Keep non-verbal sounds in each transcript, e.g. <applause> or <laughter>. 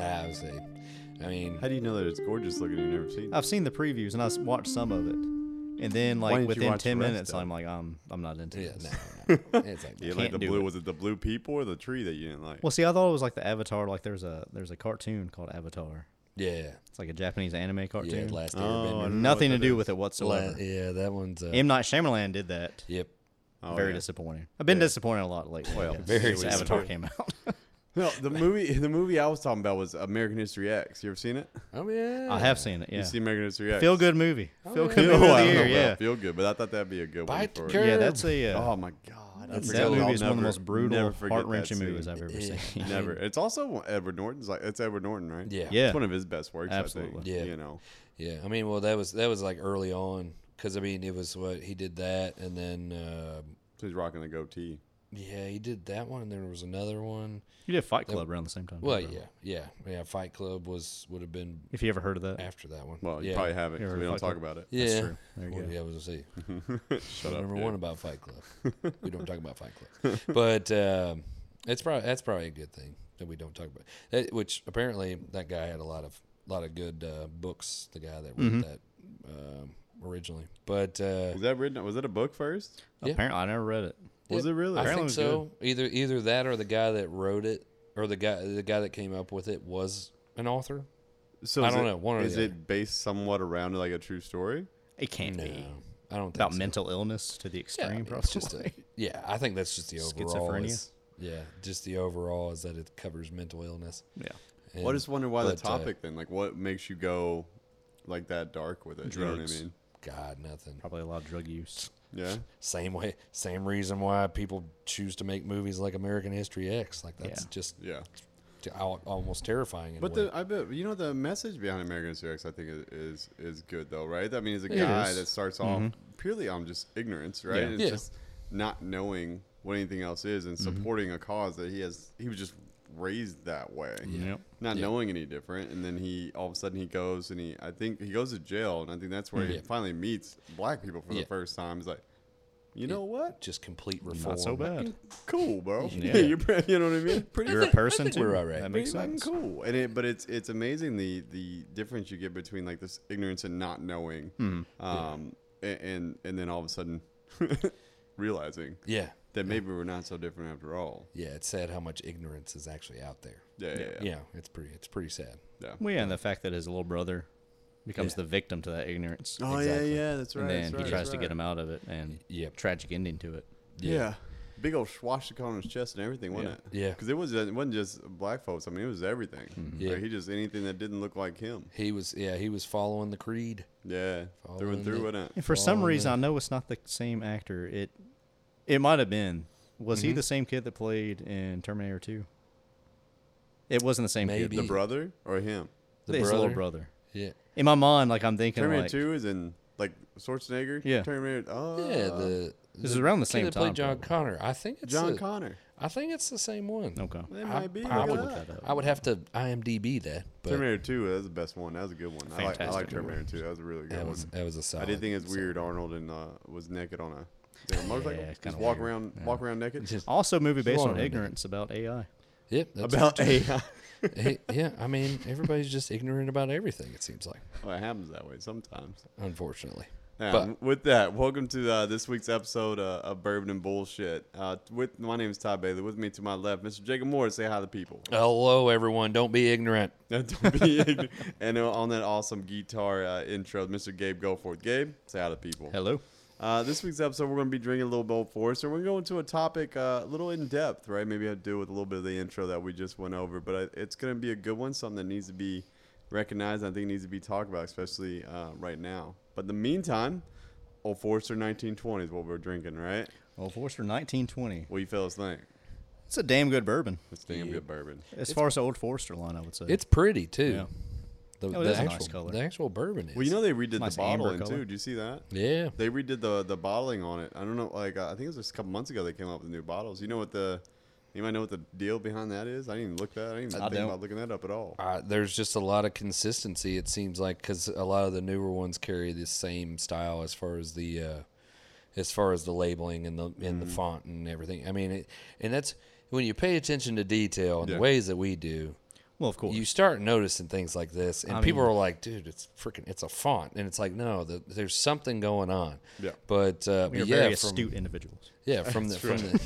I would say. I mean, How do you know that it's gorgeous looking? You've never seen. it? I've seen the previews and I s- watched some of it, and then Why like didn't you within watch the ten rest, minutes? I'm like, I'm I'm not into yeah, this. no. It's like, <laughs> You like the blue? it. Was it the blue people or the tree that you didn't like? Well, see, I thought it was like the Avatar. Like there's a there's a cartoon called Avatar. yeah, It's like a Japanese anime yeah. cartoon. Last Oh, I Airbender. don't know Nothing to do is. with it La- whatsoever. yeah, that one's. Uh, M Night Shyamalan did that. Yep. Oh, very yeah. disappointing. I've been Yeah. disappointed a lot lately. Well, <laughs> very since Avatar came out. <laughs> No, the movie the movie I was talking about was American History X. You ever seen it? Oh yeah. I have seen it. Yeah, You see American History X? feel good movie. Oh, Feel yeah. good Feel, movie of I the don't know year. about Yeah, feel good, but I thought that'd be a good Bite one the for. curve. yeah. That's a. Uh, Oh my god, I that movie is one of the most brutal, heart wrenching movies. I've ever seen. <laughs> <laughs> Never. It's also Edward Norton's like it's Edward Norton, right? Yeah. Yeah. It's one of his best works. Absolutely. I think. Yeah. You know. Yeah, I mean, well, that was that was like early on because I mean, it was what he did that, and then uh, So he's rocking the goatee. Yeah, he did that one, and there was another one. You did Fight Club around the same time. Well, yeah, yeah, yeah. Fight Club was would have been If you ever heard of that, after that one. Well, you yeah. probably haven't. You 'cause we don't Fight talk Club? about it. Yeah, true. There you well, go. yeah, I was gonna say. Shut up. Number dude. one about Fight Club. <laughs> we don't talk about Fight Club, but um, it's probably that's probably a good thing that we don't talk about. That, which apparently that guy had a lot of a lot of good uh, books. The guy that wrote Mm-hmm. that um, originally, but uh, Was that written? Was it a book first? Yeah. apparently I never read it. Was Yeah, it really? I Apparently think it was so. Either either that or the guy that wrote it, or the guy the guy that came up with it was an author. So I don't it- know, one or is it based somewhat around like a true story? It can't No, be I don't think about so. mental illness to the extreme. it's probably. just a, <laughs> yeah. I think that's just the overall. Schizophrenia? is- yeah, just the overall is that it covers mental illness. yeah. Well, I And- just wonder why the but, uh, topic then. Like, what makes you go like that dark with it? You know what I Drugs. mean? God, nothing. Probably a lot of drug use. Yeah. Same way, same reason why people choose to make movies like American History X. Like that's Yeah. just Yeah. almost terrifying. In But a way. the I bet you know the message behind American History X I think is is, is good though, right? I mean, he's a It guy is. that starts off mm-hmm. purely on just ignorance, right? Yeah. It's Yeah. just not knowing what anything else is and mm-hmm. supporting a cause that he has. He was just raised that way, Yep. not Yeah. knowing any different. And then he all of a sudden he goes and he I think he goes to jail, and I think that's where he finally meets black people for Yeah. the first time. He's like, you know what? just complete reform. Not so bad. Cool, bro. Yeah. <laughs> You're pre- you know what I mean? <laughs> Pretty You're a person too. we're all right. That makes fucking sense. cool. And it, but it's it's amazing the the difference you get between like this ignorance and not knowing, Hmm. um, a- and and then all of a sudden <laughs> realizing Yeah, that maybe we're not so different after all. yeah. It's sad how much ignorance is actually out there. Yeah, yeah, Yeah, yeah. it's pretty. It's pretty sad. yeah. Well, yeah, and the fact that his little brother becomes Yeah. the victim to that ignorance, Oh Exactly. yeah, yeah, that's right. and then that's he tries that's to get him out of it, and yeah, tragic ending to it. Yeah. big old swastika on his chest and everything, wasn't it? Yeah. because it was it wasn't just black folks. I mean, it was everything. Mm-hmm. Yeah. Like, he just anything that didn't look like him. He was. Yeah, he was following the creed. Yeah, through and through, the- wasn't it? And for some Oh, reason, man. I know it's not the same actor. It it might have been. Was he Mhm. the same kid that played in Terminator Two? It wasn't the same Maybe. kid. The brother or him? The his little brother? brother. Yeah. In my mind, like I'm thinking, Terminator like, Two is in like Schwarzenegger. Yeah. Terminator. Oh, Yeah. The This is around the kid same that played time, John probably. Connor. I think it's John the- Connor. I think it's the same one. okay. It might be. I look would it look up. that up. I would have to IMDb that, but Terminator Two. That's the best one. That was a good one. I like, I like Terminator Two. That was a really good that one. was that was a solid. I did think it's solid weird. Arnold and uh, was naked on a damn motorcycle. it's Just walk weird. around, Yeah. walk around naked. Just- Also, movie based on ignorance about AI. Yep. that's About true. AI. <laughs> Yeah, I mean, everybody's just ignorant about everything. It seems like, well, it happens that way sometimes. unfortunately. Yeah, But- with that, welcome to uh, this week's episode uh, of Bourbon and Bullshit. Uh, with my name is Todd Bailey. With me to my left, Mr. Jacob Moore. Say hi to the people. Hello, everyone. Don't be ignorant. <laughs> Don't be ignorant. and on that awesome guitar uh, intro, Mr. Gabe Goforth. Gabe, say hi to the people. Hello. Uh, this week's episode, we're going to be drinking a little Old Forester. We're going to go into a topic uh, a little in depth, right? Maybe have to do with a little bit of the intro that we just went over, but I, it's going to be a good one, something that needs to be recognized. I think needs to be talked about, especially uh, right now. But in the meantime, Old Forester 1920 is what we're drinking, right? Old Forester 1920. What do you fellas think? It's a damn good bourbon. It's damn Yeah. good bourbon. As far as the Old Forester line, I would say. It's pretty too. Yeah. The, Oh, the is a nice actual, color. the actual bourbon is. Well, you know they redid Nice the amber bottling too. Did you see that? yeah. They redid the the bottling on it. I don't know, like uh, I think it was just a couple months ago they came out with new bottles. You know what the Anybody know what the deal behind that is? I didn't even look that. I didn't even I think don't. about looking that up at all. Uh, there's just a lot of consistency. It seems like because a lot of the newer ones carry the same style as far as the uh, as far as the labeling and the and Mm-hmm. the font and everything. I mean, it, and that's when you pay attention to detail in Yeah. the ways that we do. Well, of course. You start noticing things like this, and I people mean- are like, "Dude, it's freaking, it's a font," and it's like, "No, the, there's something going on." Yeah. But uh, We're but very from, astute individuals. <laughs> yeah, from <laughs> the from the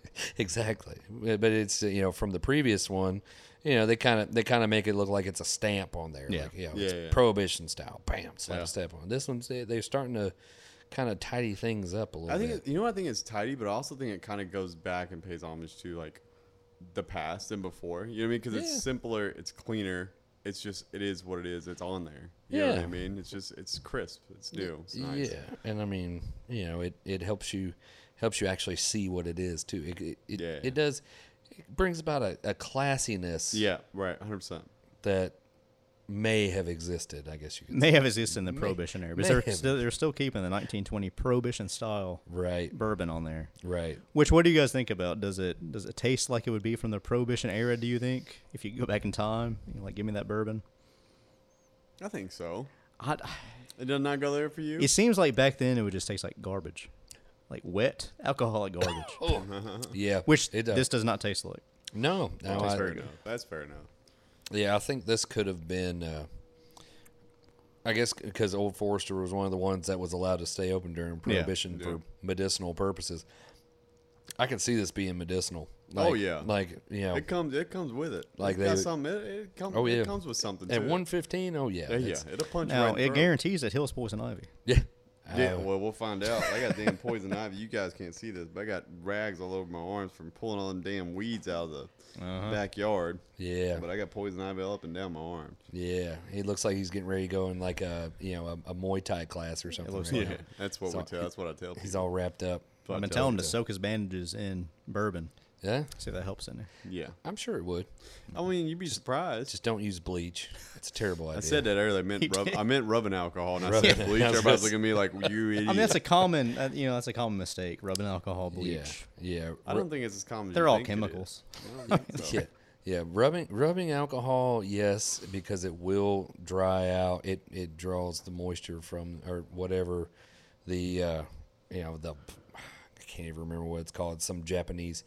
<laughs> exactly. But it's you know from the previous one, you know they kind of they kind of make it look like it's a stamp on there, Yeah. like you know, Yeah, it's yeah. prohibition style, bam, slap Yeah. a step on. This one's they, they're starting to kind of tidy things up a little I think bit. it, you know what I think it's tidy, but I also think it kind of goes back and pays homage to like the past and before. You know what I mean? Because Yeah. it's simpler, it's cleaner. It's just it is what it is. It's on there. You know what Yeah. I mean? It's just it's crisp. It's new. It's nice. Yeah, and I mean, you know, it, it helps you helps you actually see what it is too. It it, it, Yeah. it does it brings about a, a classiness Yeah. Right. Hundred percent. that may have existed. I guess you could May have existed in the Prohibition era, but they're still, they're still keeping the 1920 Prohibition style right, bourbon on there. right. Which, what do you guys think about? Does it does it taste like it would be from the Prohibition era? Do you think if you go back in time, you know, like give me that bourbon? I think so. I, It does not go there for you. it seems like back then it would just taste like garbage, like wet alcoholic garbage, Oh, <laughs> yeah. which it does. this does not taste like. no, no. That's I- fair enough. That's fair enough. Yeah, I think this could have been. Uh, I guess because Old Forester was one of the ones that was allowed to stay open during Prohibition Yeah. for medicinal purposes. I can see this being medicinal. Oh, yeah. like you know, It comes. It comes with it. Like Like got they- something. It, it, comes, Oh, it comes with something. at to it. one fifteen. Oh yeah, Yeah, yeah. It'll punch Now right in the it throat. guarantees that Hill's poison ivy. yeah. Yeah, Uh, well, we'll find out. I got damn poison ivy. You guys can't see this, but I got rags all over my arms from pulling all them damn weeds out of the Uh-huh. backyard. yeah, But I got poison ivy all up and down my arms. yeah. He looks like he's getting ready to go in like a you know a, a Muay Thai class or something. looks right like now. that's what So we tell. That's what I tell. Him. He's all wrapped up. I've I been tell telling him to soak his bandages in bourbon. Yeah, See if that helps in there. Yeah, I'm sure it would. I mean, you'd be surprised. Just don't use bleach. It's a terrible idea. I said that earlier. I meant <laughs> rub. I meant rubbing alcohol, and I Rubbing- said bleach. I was Everybody's looking at me like you idiot. I mean, that's a <laughs> common, uh, you know, that's a common mistake. Rubbing alcohol bleach. Yeah, yeah. I don't think it's as common. They're you all think chemicals. I so. <laughs> Yeah, yeah. Rubbing rubbing alcohol, yes, because it will dry out. It it draws the moisture from or whatever the uh, you know the I can't even remember what it's called. Some Japanese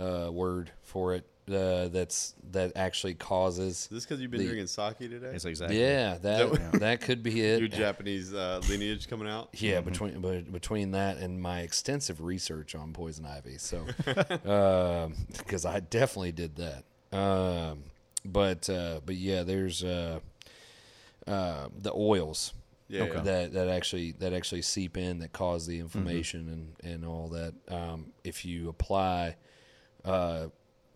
uh, word for it uh, that's that actually causes. Is this because you've been The- drinking sake today? It's exactly. Yeah, that that could be it. Your Japanese uh, lineage coming out. Yeah, between but between that and my extensive research on poison ivy, so <laughs> because I definitely did that. Um, but uh, but yeah, there's uh, uh, the oils Yeah. Okay. yeah. that that actually that actually seep in that cause the inflammation and and all that. Um, if you apply uh,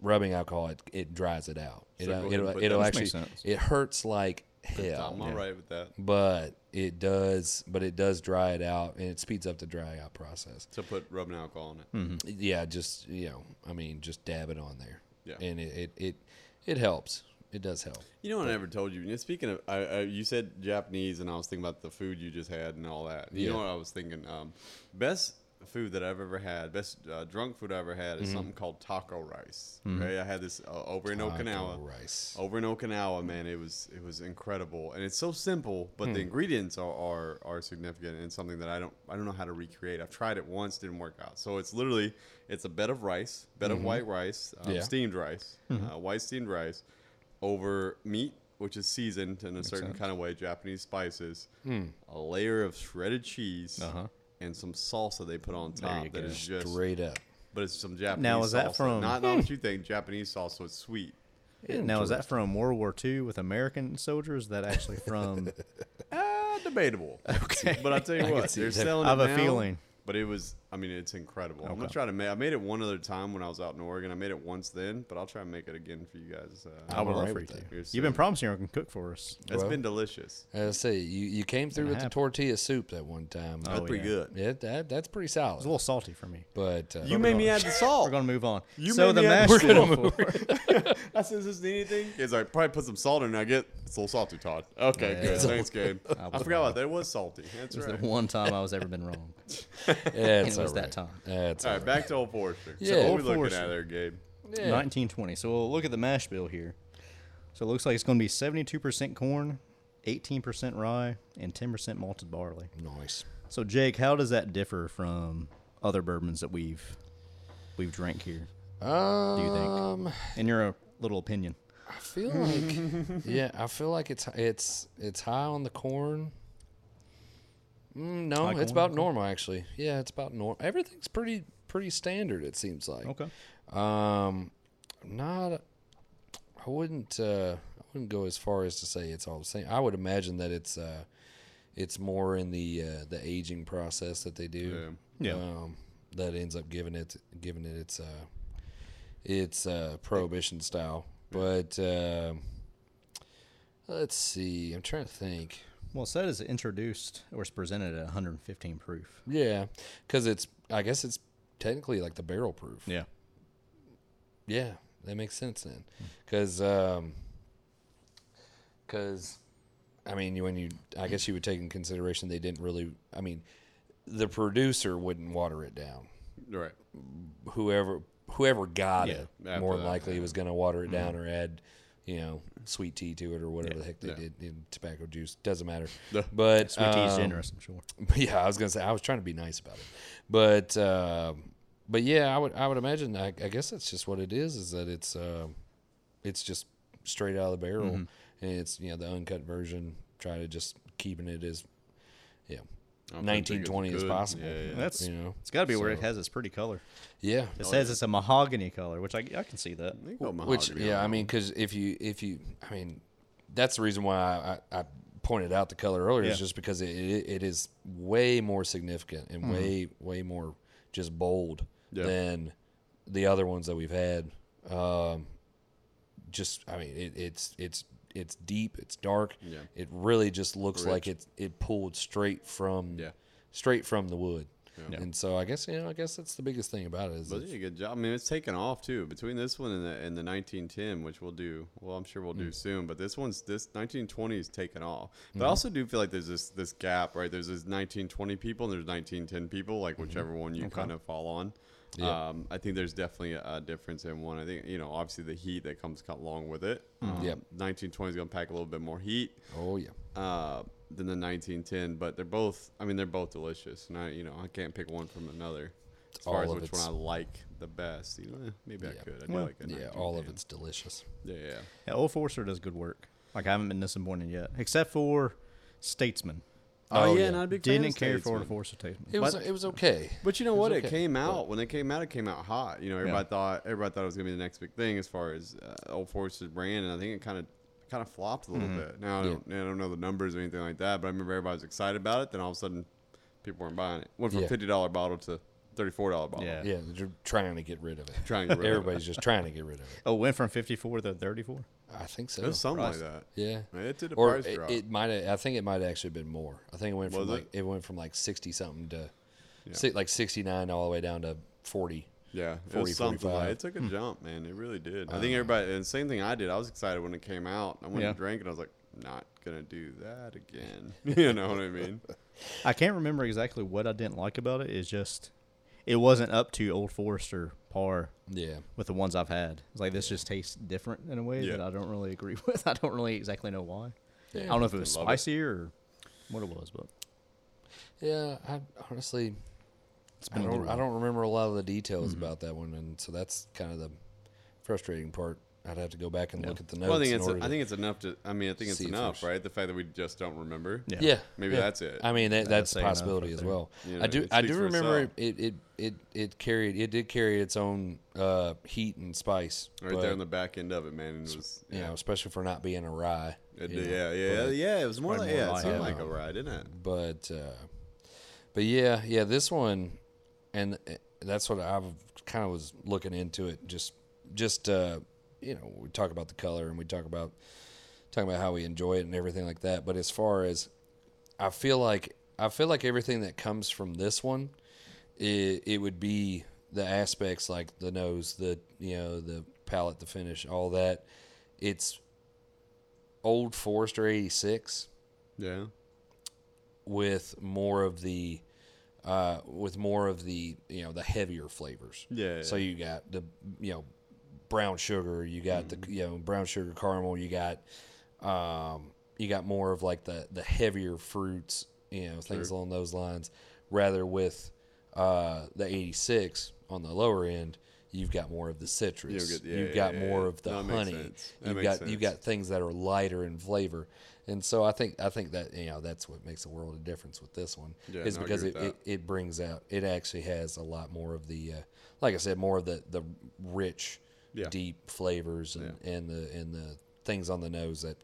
rubbing alcohol, it, it dries it out. So It, go uh, ahead and it'll put it'll that- actually sense. it hurts like hell I'm all right with that. but it does but it does dry it out and it speeds up the dry out process To put rubbing alcohol on it. yeah just you know i mean just dab it on there Yeah. and it it it, it helps it does help You know what I never told you? You know, Speaking of, I, I, you said Japanese, and I was thinking about the food you just had and all that. You Yeah. know what I was thinking? Um, best food that I've ever had, best uh, drunk food I ever had, is something called taco rice. Okay, I had this uh, over in Taco Okinawa. rice Over in Okinawa, man, it was it was incredible, and it's so simple, but the ingredients are, are are significant and something that I don't I don't know how to recreate. I've tried it once, didn't work out. So it's literally it's a bed of rice, bed of white rice, um, Yeah. steamed rice, uh, white steamed rice, over meat, which is seasoned in a certain kind of way, Japanese spices, a layer of shredded cheese, Uh-huh. And some salsa they put on top you that go. is just straight up but it's some Japanese. Now, is that salsa. from- not not what you think? Japanese salsa. It's sweet. Now, is that from World War II with American soldiers? Is that actually from? Uh, <laughs> debatable. <laughs> Okay. But I tell you can what, see they're that. selling I it have a now, feeling. But it was, I mean, it's incredible. I'm gonna try to make. I made it one other time when I was out in Oregon. I made it once then, but I'll try and make it again for you guys. Uh, I would love for you with to. that. here You've been soon. promising you can cook for us. It's Well- been delicious. i say you you came through Gonna with the tortilla soup that one time That's Oh, pretty yeah. good. yeah that, that's pretty solid. It's a little salty for me. but uh, You made me add the salt. We're gonna move on. You so made the me add- mashed We're gonna waffle. <laughs> <laughs> I said, "Is this anything?" He's like, "Probably put some salt in." it. I get it's a little salty, Todd. Okay, Yeah. good. Thanks, <laughs> Gabe. I I forgot about that. It was salty. That's It right. the one time I was ever been wrong. yeah, it's it was all that time. That's All all right, back to Old Forester. Yeah. so what Old we looking Forester. at there, Gabe? Yeah. 1920. So we'll look at the mash bill here. So it looks like it's going to be 72% corn, 18% rye, and 10% malted barley. Nice. So Jake, how does that differ from other bourbons that we've we've drank here? Um, you think? In your little opinion. I feel like, <laughs> yeah, I feel like it's it's it's high on the corn. Mm, no, High it's about normal actually. Yeah, it's about normal. Everything's pretty pretty standard. It seems like. Okay. Um, not. I wouldn't. Uh, I wouldn't go as far as to say it's all the same. I would imagine that it's. Uh, it's more in the uh, the aging process that they do. Yeah. Yeah. Um, that ends up giving it giving it its uh, its uh, prohibition style. But uh, let's see. I'm trying to think. Well, it said it's introduced or it's presented at 115 proof. Yeah, because it's. I guess it's technically like the barrel proof. Yeah. Yeah, that makes sense then, because because um, I mean you- when you I guess you would take in consideration they didn't really I mean the producer wouldn't water it down. Right. Whoever whoever got Yeah, it more than that, likely yeah. was going to water it down mm-hmm. or add you know sweet tea to it or whatever Yeah, the heck they yeah. did in tobacco juice doesn't matter. <laughs> But Sweet tea is um, generous, I'm sure. <laughs> yeah, I was gonna say I was trying to be nice about it, but uh, but yeah, I would I would imagine I, I guess that's just what it is is that it's uh, it's just straight out of the barrel and it's you know the uncut version. Try to just keeping it as yeah I think nineteen it's twenty as possible. Yeah, yeah. That's you know it's got to be where it has its pretty color. yeah. It Oh, says yeah. it's a mahogany color, which I, I can see that. They Which yeah, I mean because if you if you I mean that's the reason why I, I pointed out the color earlier is just because it, it, it is way more significant and way way more just bold Yeah. than the other ones that we've had. Um, just I mean it, it's it's it's deep, it's dark. Yeah. It really just looks like it it pulled straight from Yeah. straight from the wood. Yeah. And so I guess you know I guess that's the biggest thing about it is But it's- yeah, good job. I mean, it's taken off too between this one and the and the 1910, which we'll do. Well, I'm sure we'll Mm. do soon. But this one's this 1920 is taken off. But Mm-hmm. I also do feel like there's this this gap, right? There's this 1920 people and there's 1910 people, like whichever one you kind of fall on. Mm-hmm. Yeah. Um, I think there's definitely a, a difference in one. I think you know, obviously the heat that comes co- along with it. Um, Yep. 1920 is gonna pack a little bit more heat oh yeah. uh, than the 1910, but they're both. I mean, they're both delicious, and I, you know, I can't pick one from another. As far All as which one I like the best. You know, eh, maybe I could. I do Well, like a Yeah, all of it's delicious. Yeah, yeah. Yeah, Old Forester does good work. Like I haven't been disappointed yet, except for Statesman. Oh, Oh, yeah, yeah. not a big fan Didn't of care for Statesman. Old Forester Statesman. It was But- it was okay. But you know what? It okay, came but- out when it came out. It came out hot. You know, everybody thought everybody thought it was gonna be the next big thing as far as uh, Old Forester's brand, and I think it kind of kind of flopped a little bit. Now I don't, I don't know the numbers or anything like that, but I remember everybody was excited about it. Then all of a sudden, people weren't buying it. Went from Yeah. fifty dollar bottle to thirty four dollar bottle. Yeah. Yeah, they're trying to get rid of it. Trying to get rid of it. Everybody's just trying to get rid of it. Oh, went from 54 to 34. I think so. It was something Price. like that. yeah. It did a Or price it, drop. it might have. I think it might have actually been more. I think it went from Was like it? it? went from like sixty something to Yeah. si- like sixty nine all the way down to forty. Yeah, it 40, was something. 45. Like, it took a hmm. jump, man. It really did. I think uh. everybody, and same thing I did. I was excited when it came out. I went Yeah. and drank it. I was like, not gonna do that again. <laughs> you know what I mean? I can't remember exactly what I didn't like about it. It's just it wasn't up to Old Forester par Yeah. with the ones I've had. It's like this just tastes different in a way Yeah. that I don't really agree <laughs> with. I don't really exactly know why. Yeah. I don't know if it was Love it. spicier or what it was, but Yeah. I honestly, it's I don't. I don't remember a lot of the details mm-hmm. about that one, and so that's kind of the frustrating part. I'd have to go back and Yeah. look at the notes. Well, I think in it's. order I to- think it's enough to. I mean, I think it's enough, there's- right? The fact that we just don't remember. Yeah. Yeah, Maybe yeah. that's it. I mean, that, That'd that's a possibility right as well. You I do. I do remember it, it. It it carried. It did carry its own uh, heat and spice. Right but, there on the back end of it, man. It was. you Yeah. know, especially for not being a rye. It you did, know, yeah, yeah, yeah. It was more Probably like more yeah, it like seemed it. like a ride, didn't it? But uh, but yeah, yeah. This one, and uh, that's what I kind of was looking into it. Just just uh, you know, we talk about the color and we talk about talking about how we enjoy it and everything like that. But as far as I feel like I feel like everything that comes from this one, it, it would be the aspects like the nose, the you know, the palate, the finish, all that. It's old Forester eighty six Yeah. with more of the uh, with more of the you know the heavier flavors. Yeah. So you got the you know brown sugar. You got the you know brown sugar caramel. You got um, you got more of like the the heavier fruits. You know things along those lines. Rather with uh, the 86 on the lower end. You've got more of the citrus. get- yeah, you've got yeah, more yeah. of the No, that makes honey. sense. You've got you've got things that are lighter in flavor, and so I think I think that you know that's what makes a world of difference with this one is no, because it, it, it brings out it actually has a lot more of the uh, like I said more of the the rich Yeah. deep flavors and, and the and the things on the nose that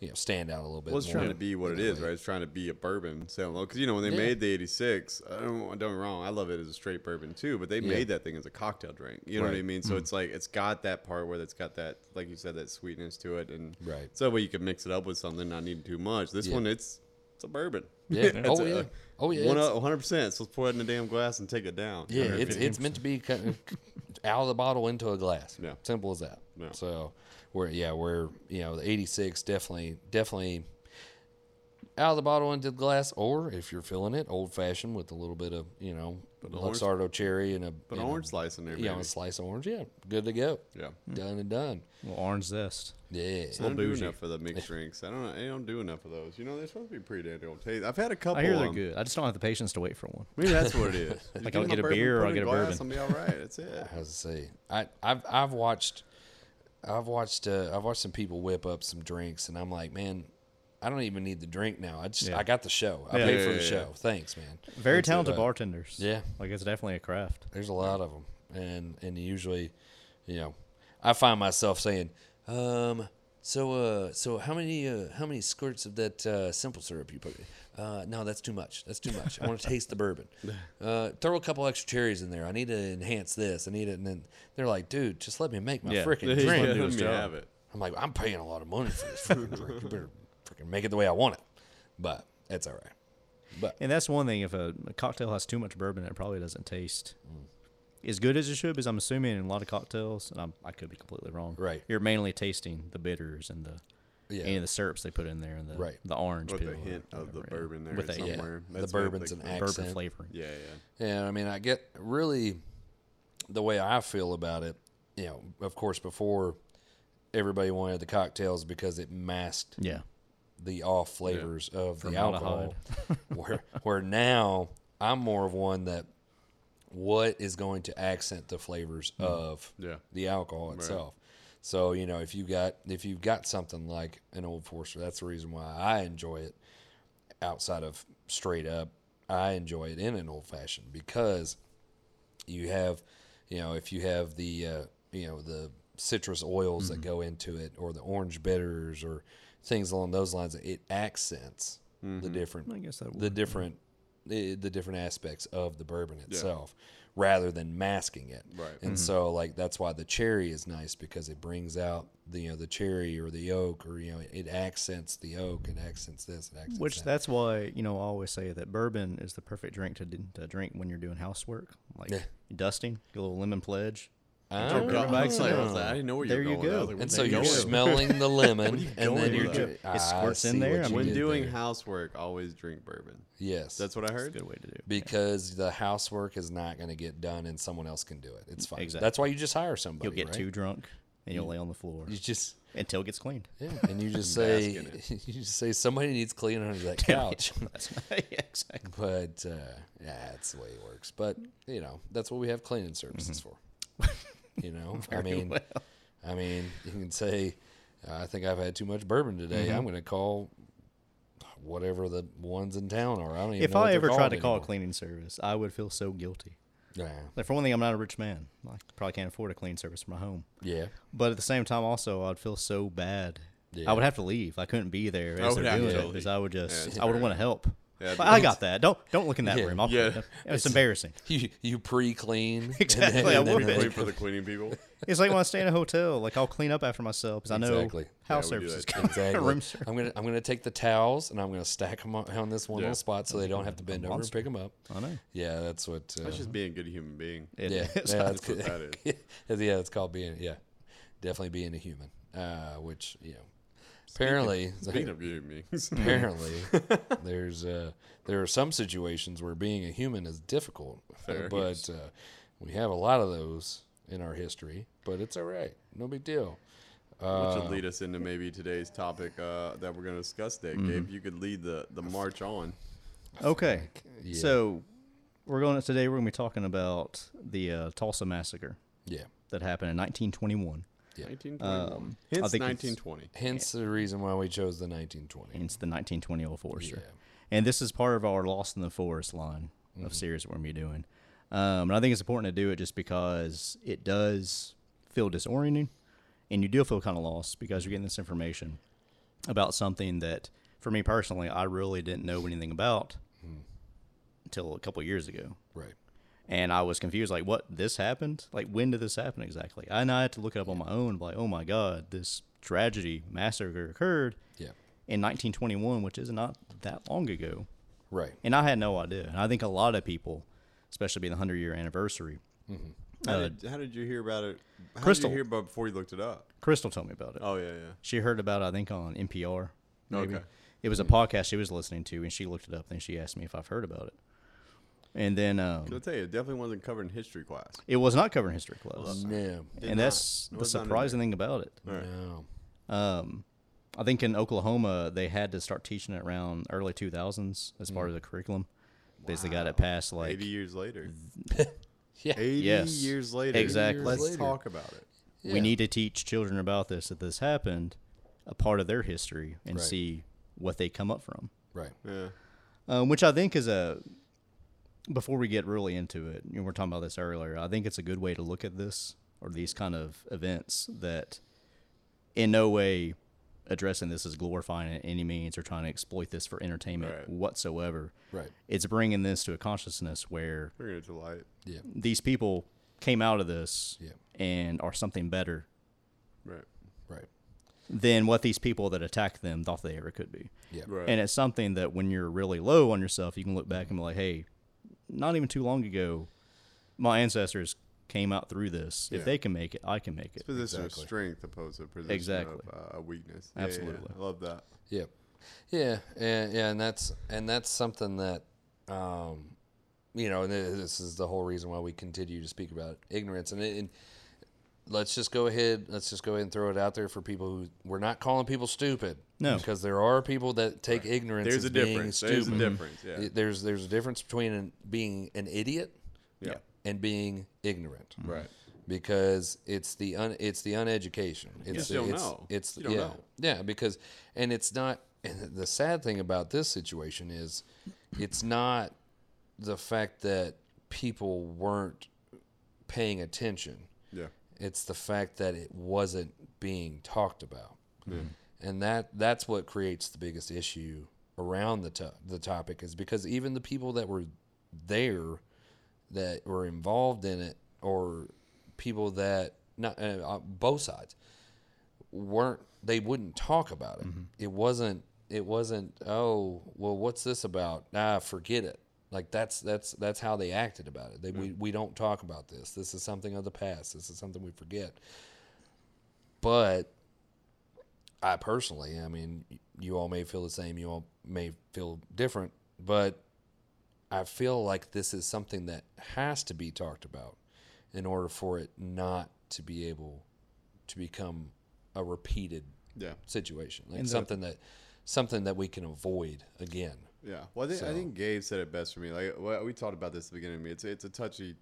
you know stand out a little bit. Well, it's more trying to be what it is, way. right? It's trying to be a bourbon low. Because you know when they Yeah. made the '86, I don't don't wrong, I love it as a straight bourbon too. But they Yeah. made that thing as a cocktail drink. You know what I mean? So mm. it's like it's got that part where it's got that, like you said, that sweetness to it, and Right. So that way you can mix it up with something, not needing too much. This Yeah. one, it's it's a bourbon. Yeah. <laughs> Oh, a- yeah. Oh, yeah, hundred percent. So let's pour it in a damn glass and take it down. Yeah, <laughs> it's it's meant to be kind of out of the bottle into a glass. Yeah. simple as that. Yeah. So, we're yeah, we're you know the '86 definitely definitely out of the bottle into the glass, or if you're feeling it, old fashioned with a little bit of you know an orange- Luxardo cherry and a Put an know, orange slice in there, Yeah, maybe. a slice of orange. Yeah, good to go. Yeah. Done and done. Well, orange zest. Yeah. I don't do enough for the mixed <laughs> drinks. I don't. know. I don't do enough of those. You know, they're supposed to be pretty damn good taste. I've had a couple. I hear they're um, good. I just don't have the patience to wait for one. Maybe that's what it is. <laughs> Like, I'll get a bourbon, beer or I'll get a glass, bourbon. I'll be all right. That's <laughs> it. How's to say? I, I've I've watched I've watched uh, I've watched some people whip up some drinks, and I'm like, man, I don't even need the drink now. I just Yeah. I got the show. I Yeah. paid Yeah, for the yeah. show. Thanks, man. Very That's it. talented Uh, bartenders. yeah. Like it's definitely a craft. There's a lot of them, and and usually, you know, I find myself saying, um, so uh, so how many uh, how many squirts of that uh, simple syrup you put? in? Uh, no, that's too much. That's too much. I want to <laughs> taste the bourbon. Uh, throw a couple extra cherries in there. I need to enhance this. I need it, and then they're like, dude, just let me make my Yeah. freaking <laughs> drink. gonna do let me job. have it. I'm like, I'm paying a lot of money for this freaking drink. You better freaking make it the way I want it. But it's all right. But And that's one thing. If a, a cocktail has too much bourbon, it probably doesn't taste mm. as good as it should. Because I'm assuming in a lot of cocktails, and I'm, I could be completely wrong. Right. You're mainly tasting the bitters and the yeah, of the syrups they put in there and the Right. the orange With peel a or hint of the bourbon there With a, yeah, somewhere. the That's what I bourbons think and of. bourbon accent. flavoring. Yeah, yeah. Yeah, I mean, I get really the way I feel about it. You know, of course, before everybody wanted the cocktails because it masked Yeah. The off flavors of the alcohol. <laughs> where where now I'm more of one that what is going to accent the flavors of Yeah. the alcohol itself. So you know, if you got if you've got something like an Old Forester, that's the reason why I enjoy it. Outside of straight up, I enjoy it in an old fashioned because you have, you know, if you have the uh, you know the citrus oils that go into it, or the orange bitters, or things along those lines, it accents the mm-hmm. different I guess that the different the, the different aspects of the bourbon itself rather than masking it Right. and mm-hmm. so like that's why the cherry is nice because it brings out the you know the cherry or the oak or you know it, accents the oak it accents this it accents Which that. that's why you know I always say that bourbon is the perfect drink to, d- to drink when you're doing housework, like Yeah. dusting, get a little lemon pledge. God, I was like, I was like, I didn't know where There you you were going. I was go. like, and so you you're going? smelling the <laughs> lemon and then you're with dri- It squirts in there, what I you When doing there. housework, always drink bourbon. yes That's what I That's a heard. good way to do. it. because the housework is not going to get done and someone else can do it it's fine Exactly. that's why you just hire somebody You'll get right? too drunk and you'll lay on the floor you just until it gets cleaned. yeah and you just <laughs> say <laughs> you just say somebody needs cleaning under that couch That's yeah, exactly. But uh, yeah, that's the way it works. But you know, that's what we have cleaning services for. You know, <laughs> I mean, well. I mean, you can say, I think I've had too much bourbon today. Mm-hmm. I'm going to call whatever the ones in town are. I don't even. If I ever tried to call a cleaning service, I would feel so guilty. Yeah, Like for one thing, I'm not a rich man. I probably can't afford a cleaning service for my home. yeah, But at the same time, also, I'd feel so bad. Yeah. I would have to leave. I couldn't be there I as would they're have doing it because I would just, I would want to help. Yeah, But I got that. Don't don't look in that Yeah. room. I'll, Yeah. It's <laughs> embarrassing. <laughs> you you pre-clean <laughs> Exactly, I would. Wait for the cleaning people. It's like when I stay in a hotel. Like I'll clean up after myself because I know Exactly. house Yeah, services. that. got Exactly. room service. I'm gonna I'm gonna take the towels and I'm gonna stack them on, on this one Yeah. little spot so they don't have to bend over and monster. pick them up. I know. Yeah, that's what. Uh, That's just being a good human being. It yeah, is. yeah, That's what that is. yeah, it's called being yeah, definitely being a human. Uh, which you know, apparently, Speaking of good <laughs> human <laughs> apparently, <laughs> there's uh, there are some situations where being a human is difficult, Fair. but uh, we have a lot of those in our history, but it's all right. No big deal. Which Uh, will lead us into maybe today's topic uh, that we're going to discuss today. Mm-hmm. Gabe, you could lead the, the march on. Okay. Yeah. So we're going to today. We're going to be talking about the uh, Tulsa massacre Yeah. that happened in 1921. Yeah. 1921. Um, I Hence think 1920. Hence the reason why we chose the 1920. And it's the 1920 Old Forester. Yeah. And this is part of our Lost in the Forest line of series that we're going to be doing. Um, and I think it's important to do it just because it does feel disorienting and you do feel kind of lost because you're getting this information about something that, for me personally, I really didn't know anything about until a couple years ago. Right. And I was confused. Like, what? This happened? Like, when did this happen exactly? And I had to look it up on my own. Like, oh my god, this tragedy massacre occurred Yeah. in 1921, which is not that long ago. Right. And I had no idea. And I think a lot of people, especially being the hundred year anniversary, How, uh, did, how did you hear about it? How Crystal. did you hear about it before you looked it up? Crystal told me about it. Oh, yeah, yeah. She heard about it, I think, on NPR. Maybe. Okay. It was a podcast she was listening to, and she looked it up. Then she asked me if I've heard about it. And then um, I'll tell you, it definitely wasn't covered in history class. it was not covered in history class. No. Did and not. that's It the was not in surprising thing about it. Right. No. Um, I think in Oklahoma they had to start teaching it around early 2000s as Mm. part of the curriculum. Basically, got it passed like 80 years later. <laughs> Yeah. 80 Yes. years later. Exactly. Let's Later. talk about it. Yeah. we need to teach children about this that this happened, a part of their history, and Right. see what they come up from. Right. Yeah. Um, which I think is a before we get really into it, you know, we were talking about this earlier. I think it's a good way to look at this or these kind of events that, in no way, addressing this is glorifying it any means or trying to exploit this for entertainment Right. whatsoever. Right. It's bringing this to a consciousness where Bring it to light. Yeah. these people came out of this Yeah. and are something better Right. Right. than what these people that attacked them thought they ever could be. Yeah. Right. And it's something that when you're really low on yourself, you can look back and be like, hey, not even too long ago, my ancestors came out through this. If they can make it, I can make it. It's a position Exactly. of strength opposed to a position Exactly. of uh, weakness. Yeah, yeah, yeah. Absolutely. I love that. Yeah, yeah, and yeah, and that's and that's something that, um, you know, and this is the whole reason why we continue to speak about ignorance. And, it, and let's just go ahead, let's just go ahead and throw it out there for people who we're not calling people stupid. No. because there are people that take ignorance There's as a being difference. stupid. There's a difference. Yeah. There's there's a difference between an, being an idiot Yeah. and being ignorant. Mm-hmm. Right. because it's the un, it's the uneducation. It's just the, don't it's, know. It's You don't yeah, know. yeah, because and it's not. And the sad thing about this situation is, it's not the fact that people weren't paying attention. It's the fact that it wasn't being talked about, and that that's what creates the biggest issue around the to- the topic is because even the people that were there that were involved in it or people that not uh, uh, both sides weren't they wouldn't talk about it. It wasn't it wasn't oh well what's this about? Ah forget it like that's that's that's how they acted about it. They, we, we don't talk about this. This is something of the past. This is something we forget. But i personally i mean you all may feel the same. You all may feel different. But I feel like this is something that has to be talked about in order for it not to be able to become a repeated Yeah. situation, like And the- something that something that we can avoid again. Yeah. Well, I think, I think Gabe said it best for me. Like well, we talked about this at the beginning. Of me, it's it's a touchy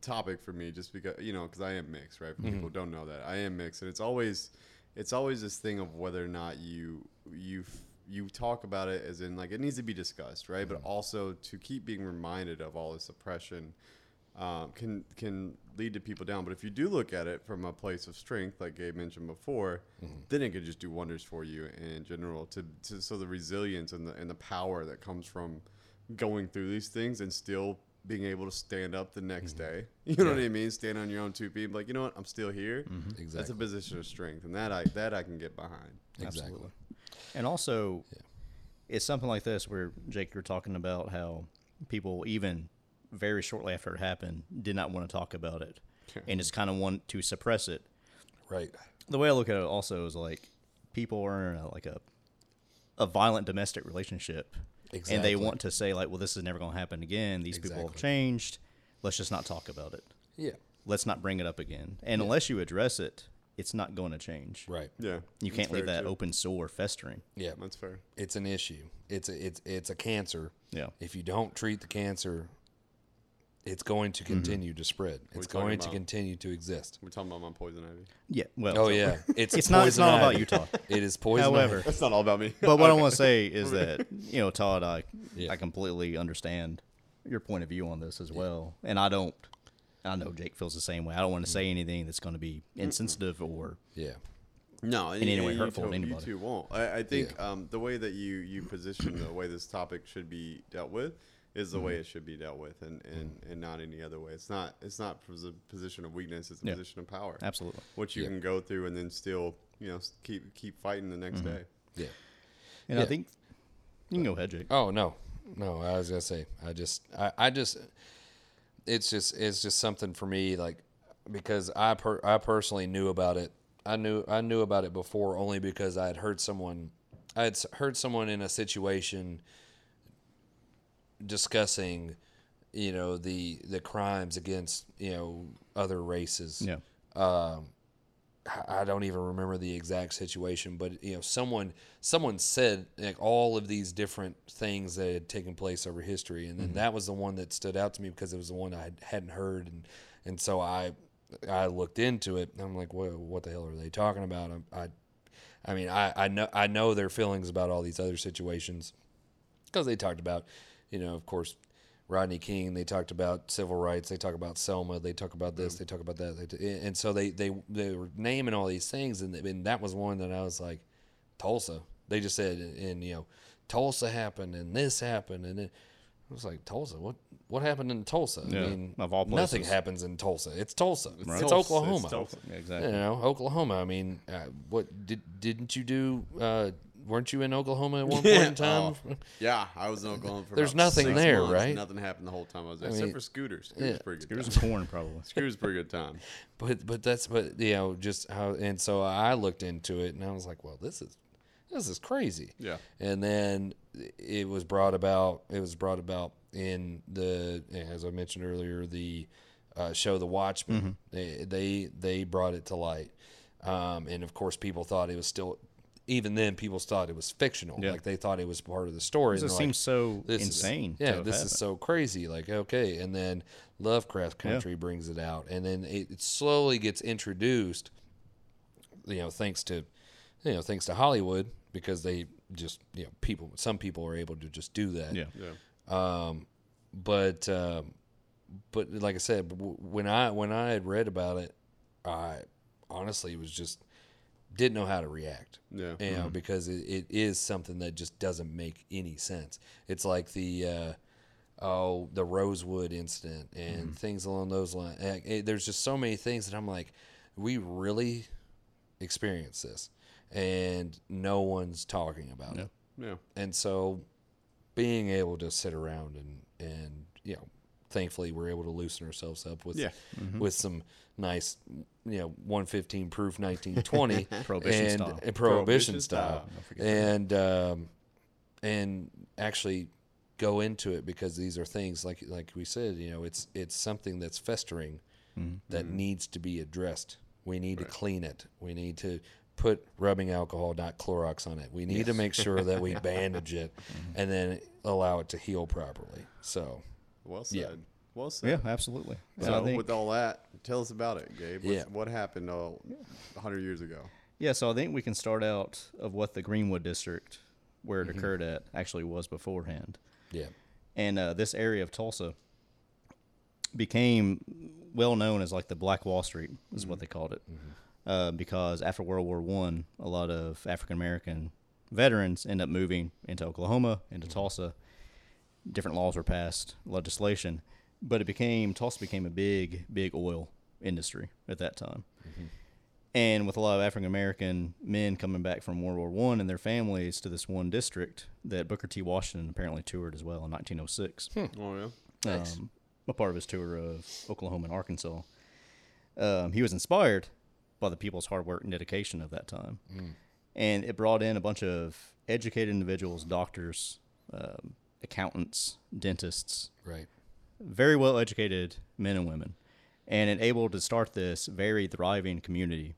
topic for me, just because you know, because I am mixed, right? For Mm-hmm. people don't know that, I am mixed, and it's always it's always this thing of whether or not you you you talk about it as in like it needs to be discussed, right? But Mm-hmm. also to keep being reminded of all this oppression. Um, can can lead to people down, but if you do look at it from a place of strength, like Gabe mentioned before, Mm-hmm. then it could just do wonders for you in general. To, to so the resilience and the and the power that comes from going through these things and still being able to stand up the next day. <laughs> You know what I mean? Stand on your own two feet. Like you know what? I'm still here. That's a position of strength, and that I that I can get behind. Exactly. Absolutely. And also, it's something like this where Jake, you're talking about how people, even very shortly after it happened, did not want to talk about it and just kind of want to suppress it. Right. The way I look at it also is like people are in a, like a a violent domestic relationship, and they want to say like, "Well, this is never going to happen again. These people have changed. Let's just not talk about it." Yeah. let's not bring it up again. And unless you address it, it's not going to change. Right. Yeah. You that's can't leave that true. open sore festering. Yeah. That's fair. It's an issue. It's a it's it's a cancer. Yeah. If you don't treat the cancer, it's going to continue to spread. It's talking going to about? continue to exist. We're talking about my poison ivy. Yeah. Well. Oh yeah, it's It's not. It's poison not all about ivy. Utah. It is poison. However, ivy. That's not all about me. <laughs> but what I want to say is that <laughs> you know, Todd, I Yeah. I completely understand your point of view on this as well, and I don't. I know Jake feels the same way. I don't want to say anything that's going to be insensitive or yeah, No, in any way you hurtful to anybody. You two won't. I, I think Yeah. um, the way that you you position the way this topic should be dealt with is the way Mm-hmm. it should be dealt with, and, and, and not any other way. It's not it's not from a position of weakness. It's a Yeah. position of power. absolutely. What you Yeah. can go through and then still you know keep keep fighting the next Mm-hmm. day. yeah. And I think you can go ahead, Jake. Oh no, no. I was gonna say. I just. I, I just. It's just. It's just something for me. Like because I per, I personally knew about it. I knew I knew about it before only because I had heard someone. I had s- heard someone in a situation discussing, you know, the the crimes against you know other races. Yeah. um, I- don't even remember the exact situation, but you know, someone someone said like all of these different things that had taken place over history, and then that was the one that stood out to me because it was the one I had- hadn't heard, and and so I I looked into it. And I'm like, well, what the hell are they talking about? I, I, I mean, I, I know I know their feelings about all these other situations because they talked about, you know, of course, Rodney King. They talked about civil rights. They talk about Selma. They talk about this. They talk about that. They t- and so they they they were naming all these things, and, and that was one that I was like, Tulsa. They just said, and, you know, Tulsa happened, and this happened, and it, I was like, Tulsa. What what happened in Tulsa? Yeah, I mean, of all places. nothing happens in Tulsa. It's Tulsa. It's, Tulsa. It's Oklahoma. Tulsa. Yeah, You exactly. know, Oklahoma. I mean, uh, what did didn't you do? Uh, weren't you in Oklahoma at one <laughs> point in time? Oh, yeah, I was in Oklahoma for There's about nothing six there, months. right? Nothing happened the whole time I was there, I except for scooters. Scooters yeah. pretty good. Here's Time. some probably. Scooters pretty good time. <laughs> but but that's but you know just how and so I looked into it and I was like, well, this is this is crazy. Yeah. And then it was brought about. It was brought about in the as I mentioned earlier the uh, show The Watchmen. They, they they brought it to light, um, and of course people thought it was still. Even then, people thought it was fictional. Yeah. Like they thought it was part of the story. It seems like, so this insane. to yeah, this happened. is so crazy. Like, okay, and then Lovecraft Country brings it out, and then it, it slowly gets introduced. You know, thanks to, you know, thanks to Hollywood because they just, you know, people. Some people are able to just do that. Yeah. Yeah. Um, but um, but like I said, when I when I had read about it, I honestly was just didn't know how to react Yeah. you know, because it, it is something that just doesn't make any sense. It's like the uh, oh the Rosewood incident and things along those lines. Eh, eh, There's just so many things that I'm like, we really experienced this, and no one's talking about it. Yeah. And so, being able to sit around and and you know, thankfully we're able to loosen ourselves up with Yeah. with some nice you know 115 proof 1920 <laughs> Prohibition and, style. and prohibition, Prohibition style, style. And um, and actually go into it because these are things like like we said you know it's it's something that's festering that needs to be addressed. We need to clean it. We need to put rubbing alcohol not Clorox on it. We need to make sure that we <laughs> bandage it and then allow it to heal properly. So Well said. Yeah. Well said. Yeah, absolutely. And So I think, with all that, tell us about it, Gabe. What's, Yeah. What happened uh, 100 years ago? yeah, so I think we can start out of what the Greenwood district, where it occurred at, actually was beforehand. yeah And uh, this area of Tulsa became well known as like the Black Wall Street, is what they called it, uh, because after World War One, a lot of African American veterans end up moving into Oklahoma, into Tulsa. Different laws were passed, legislation, but it became Tulsa became a big, big oil industry at that time. And with a lot of African American men coming back from World War One and their families to this one district that Booker T. Washington apparently toured as well in 1906 Oh, yeah. um, a part of his tour of Oklahoma and Arkansas. Um, he was inspired by the people's hard work and dedication of that time, and it brought in a bunch of educated individuals, doctors, um, accountants, dentists, right very well educated men and women. and it able to start this very thriving community.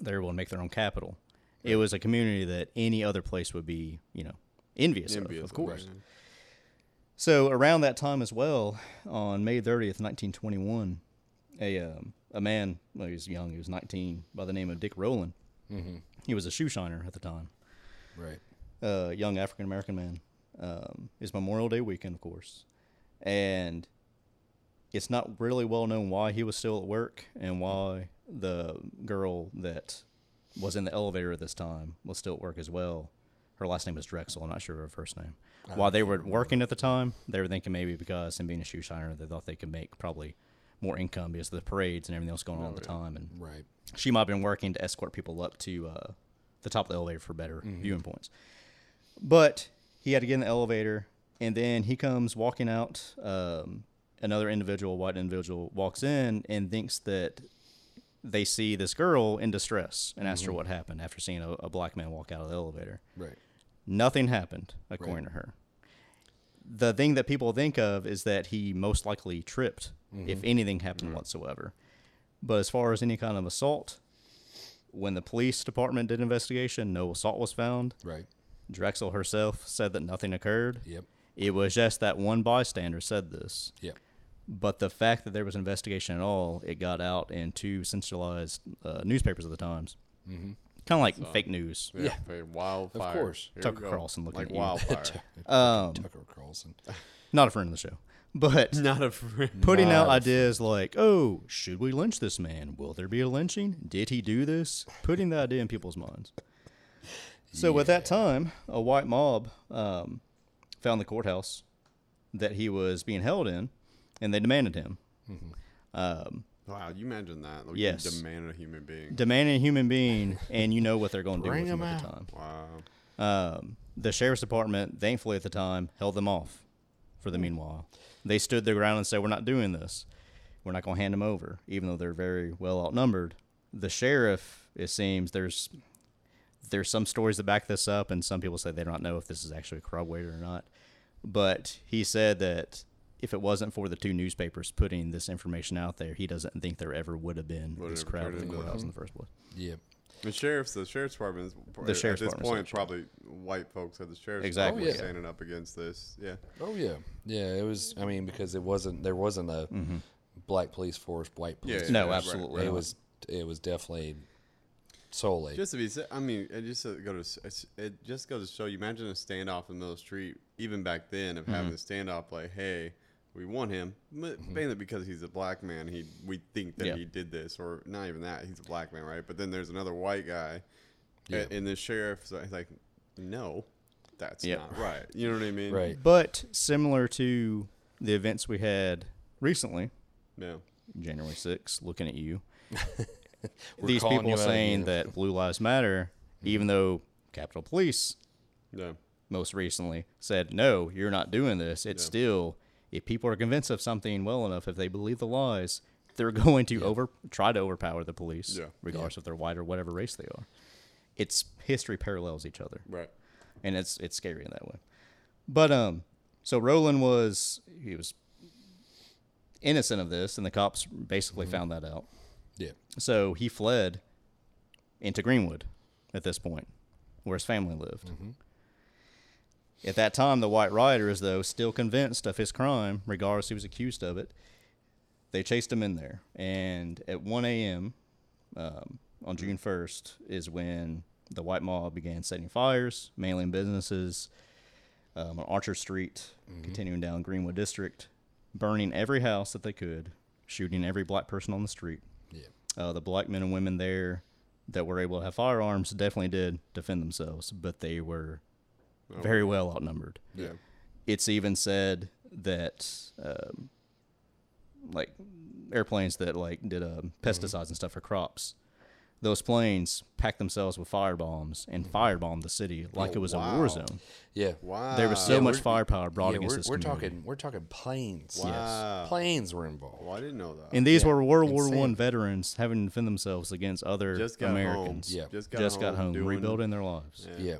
They were able to make their own capital. It was a community that any other place would be, you know, envious, Envious of, of, course. right. So around that time as well, on May 30th, 1921, a um, a man, well, he was young, he was 19, by the name of Dick Rowland. He was a shoe shiner at the time, Right. a young African American man. Um, it's Memorial Day weekend, of course, and it's not really well known why he was still at work and why the girl that was in the elevator at this time was still at work as well. Her last name is Drexel. I'm not sure of her first name. While they were working at the time, they were thinking maybe because him being a shoe shiner, they thought they could make probably more income because of the parades and everything else going on at the time. And Right. she might have been working to escort people up to uh, the top of the elevator for better viewing points. But he had to get in the elevator, and then he comes walking out. Um, another individual, white individual, walks in and thinks that they see this girl in distress and asks her mm-hmm. what happened after seeing a, a black man walk out of the elevator. Right. Nothing happened, according to her. The thing that people think of is that he most likely tripped, if mm-hmm. anything happened mm-hmm. whatsoever. But as far as any kind of assault, when the police department did investigation, no assault was found. Right. Drexel herself said that nothing occurred. Yep. It was just that one bystander said this. Yep. But the fact that there was an investigation at all, it got out in two centralized uh, newspapers of the times. Mm-hmm. Kind of like fake news. Yeah, very wildfire. Of course. Here Tucker. Carlson looking like at you. wildfire. <laughs> <laughs> Um, Tucker Carlson. <laughs> Not a friend of the show. But Not a friend. putting out Not a ideas like, oh, should we lynch this man? Will there be a lynching? Did he do this? Putting the idea in people's minds. So at that time, a white mob um, found the courthouse that he was being held in, and they demanded him. Um, Wow, you imagine that? Like, Yes. You demand a human being. demanding a human being, and you know what they're going to do with him him at the time. wow. Um, the sheriff's department, thankfully at the time, held them off for the meanwhile. They stood their ground and said, "We're not doing this. We're not going to hand them over, even though they're very well outnumbered." The sheriff, it seems, there's there's some stories that back this up, and some people say they don't know if this is actually corroborated or not. But he said that if it wasn't for the two newspapers putting this information out there, he doesn't think there ever would have been Would this have crowd turned at the courthouse in the first place. Yep. The sheriff's the sheriff's department is The sheriff's at this department's point like- probably white folks at the sheriff's Exactly. department Oh, yeah. standing up against this. Yeah. Oh yeah. Yeah. It was. I mean, because it wasn't. There wasn't a mm-hmm. black police force, white police. Yeah, force. No, right, absolutely It was. It was definitely solely. Just to be, sa- I mean, it just uh, go to it just goes to show you. Imagine a standoff in the middle of the street, even back then, of having a standoff like, "Hey, we want him," m- mainly because he's a black man. He we think that Yeah. he did this, or not even that. He's a black man, right? But then there's another white guy, Yeah. and, and the sheriff's like, like, "No, that's Yep. not right." You know what I mean? right. But similar to the events we had recently, Yeah. January 6th, looking at you, We're <laughs> these people saying that Blue Lives Matter, even though Capitol Police Yeah. most recently said, no, you're not doing this, it's Yeah. still, if people are convinced of something well enough, if they believe the lies, they're going to over try to overpower the police, Yeah. regardless if they're white or whatever race they are. It's history parallels each other. Right. and it's it's scary in that way. But um, so Rowland was he was innocent of this, and the cops basically found that out. Yeah. So he fled into Greenwood at this point, where his family lived. At that time, the White Riders, though, still convinced of his crime, regardless he was accused of it, they chased him in there. And at 1 a.m. Um, on June 1st is when the white mob began setting fires, mainly in businesses um, on Archer Street, continuing down Greenwood District, burning every house that they could, shooting every black person on the street. Yeah. Uh, the black men and women there that were able to have firearms definitely did defend themselves, but they were very well outnumbered. Yeah. It's even said that, um, like, airplanes that like did um, pesticides and stuff for crops, those planes packed themselves with fire bombs and firebombed the city like Oh, it was a war zone. Yeah. Wow. There was so Yeah, much firepower brought yeah, against we're, this we're community. talking. We're talking planes. Wow. Planes were involved. Oh, I didn't know that. And these Yeah, were World War insane. One veterans having to defend themselves against other just got Americans. home. Yeah. Just got Just home. got home, doing- rebuilding their lives. Yeah. Yeah.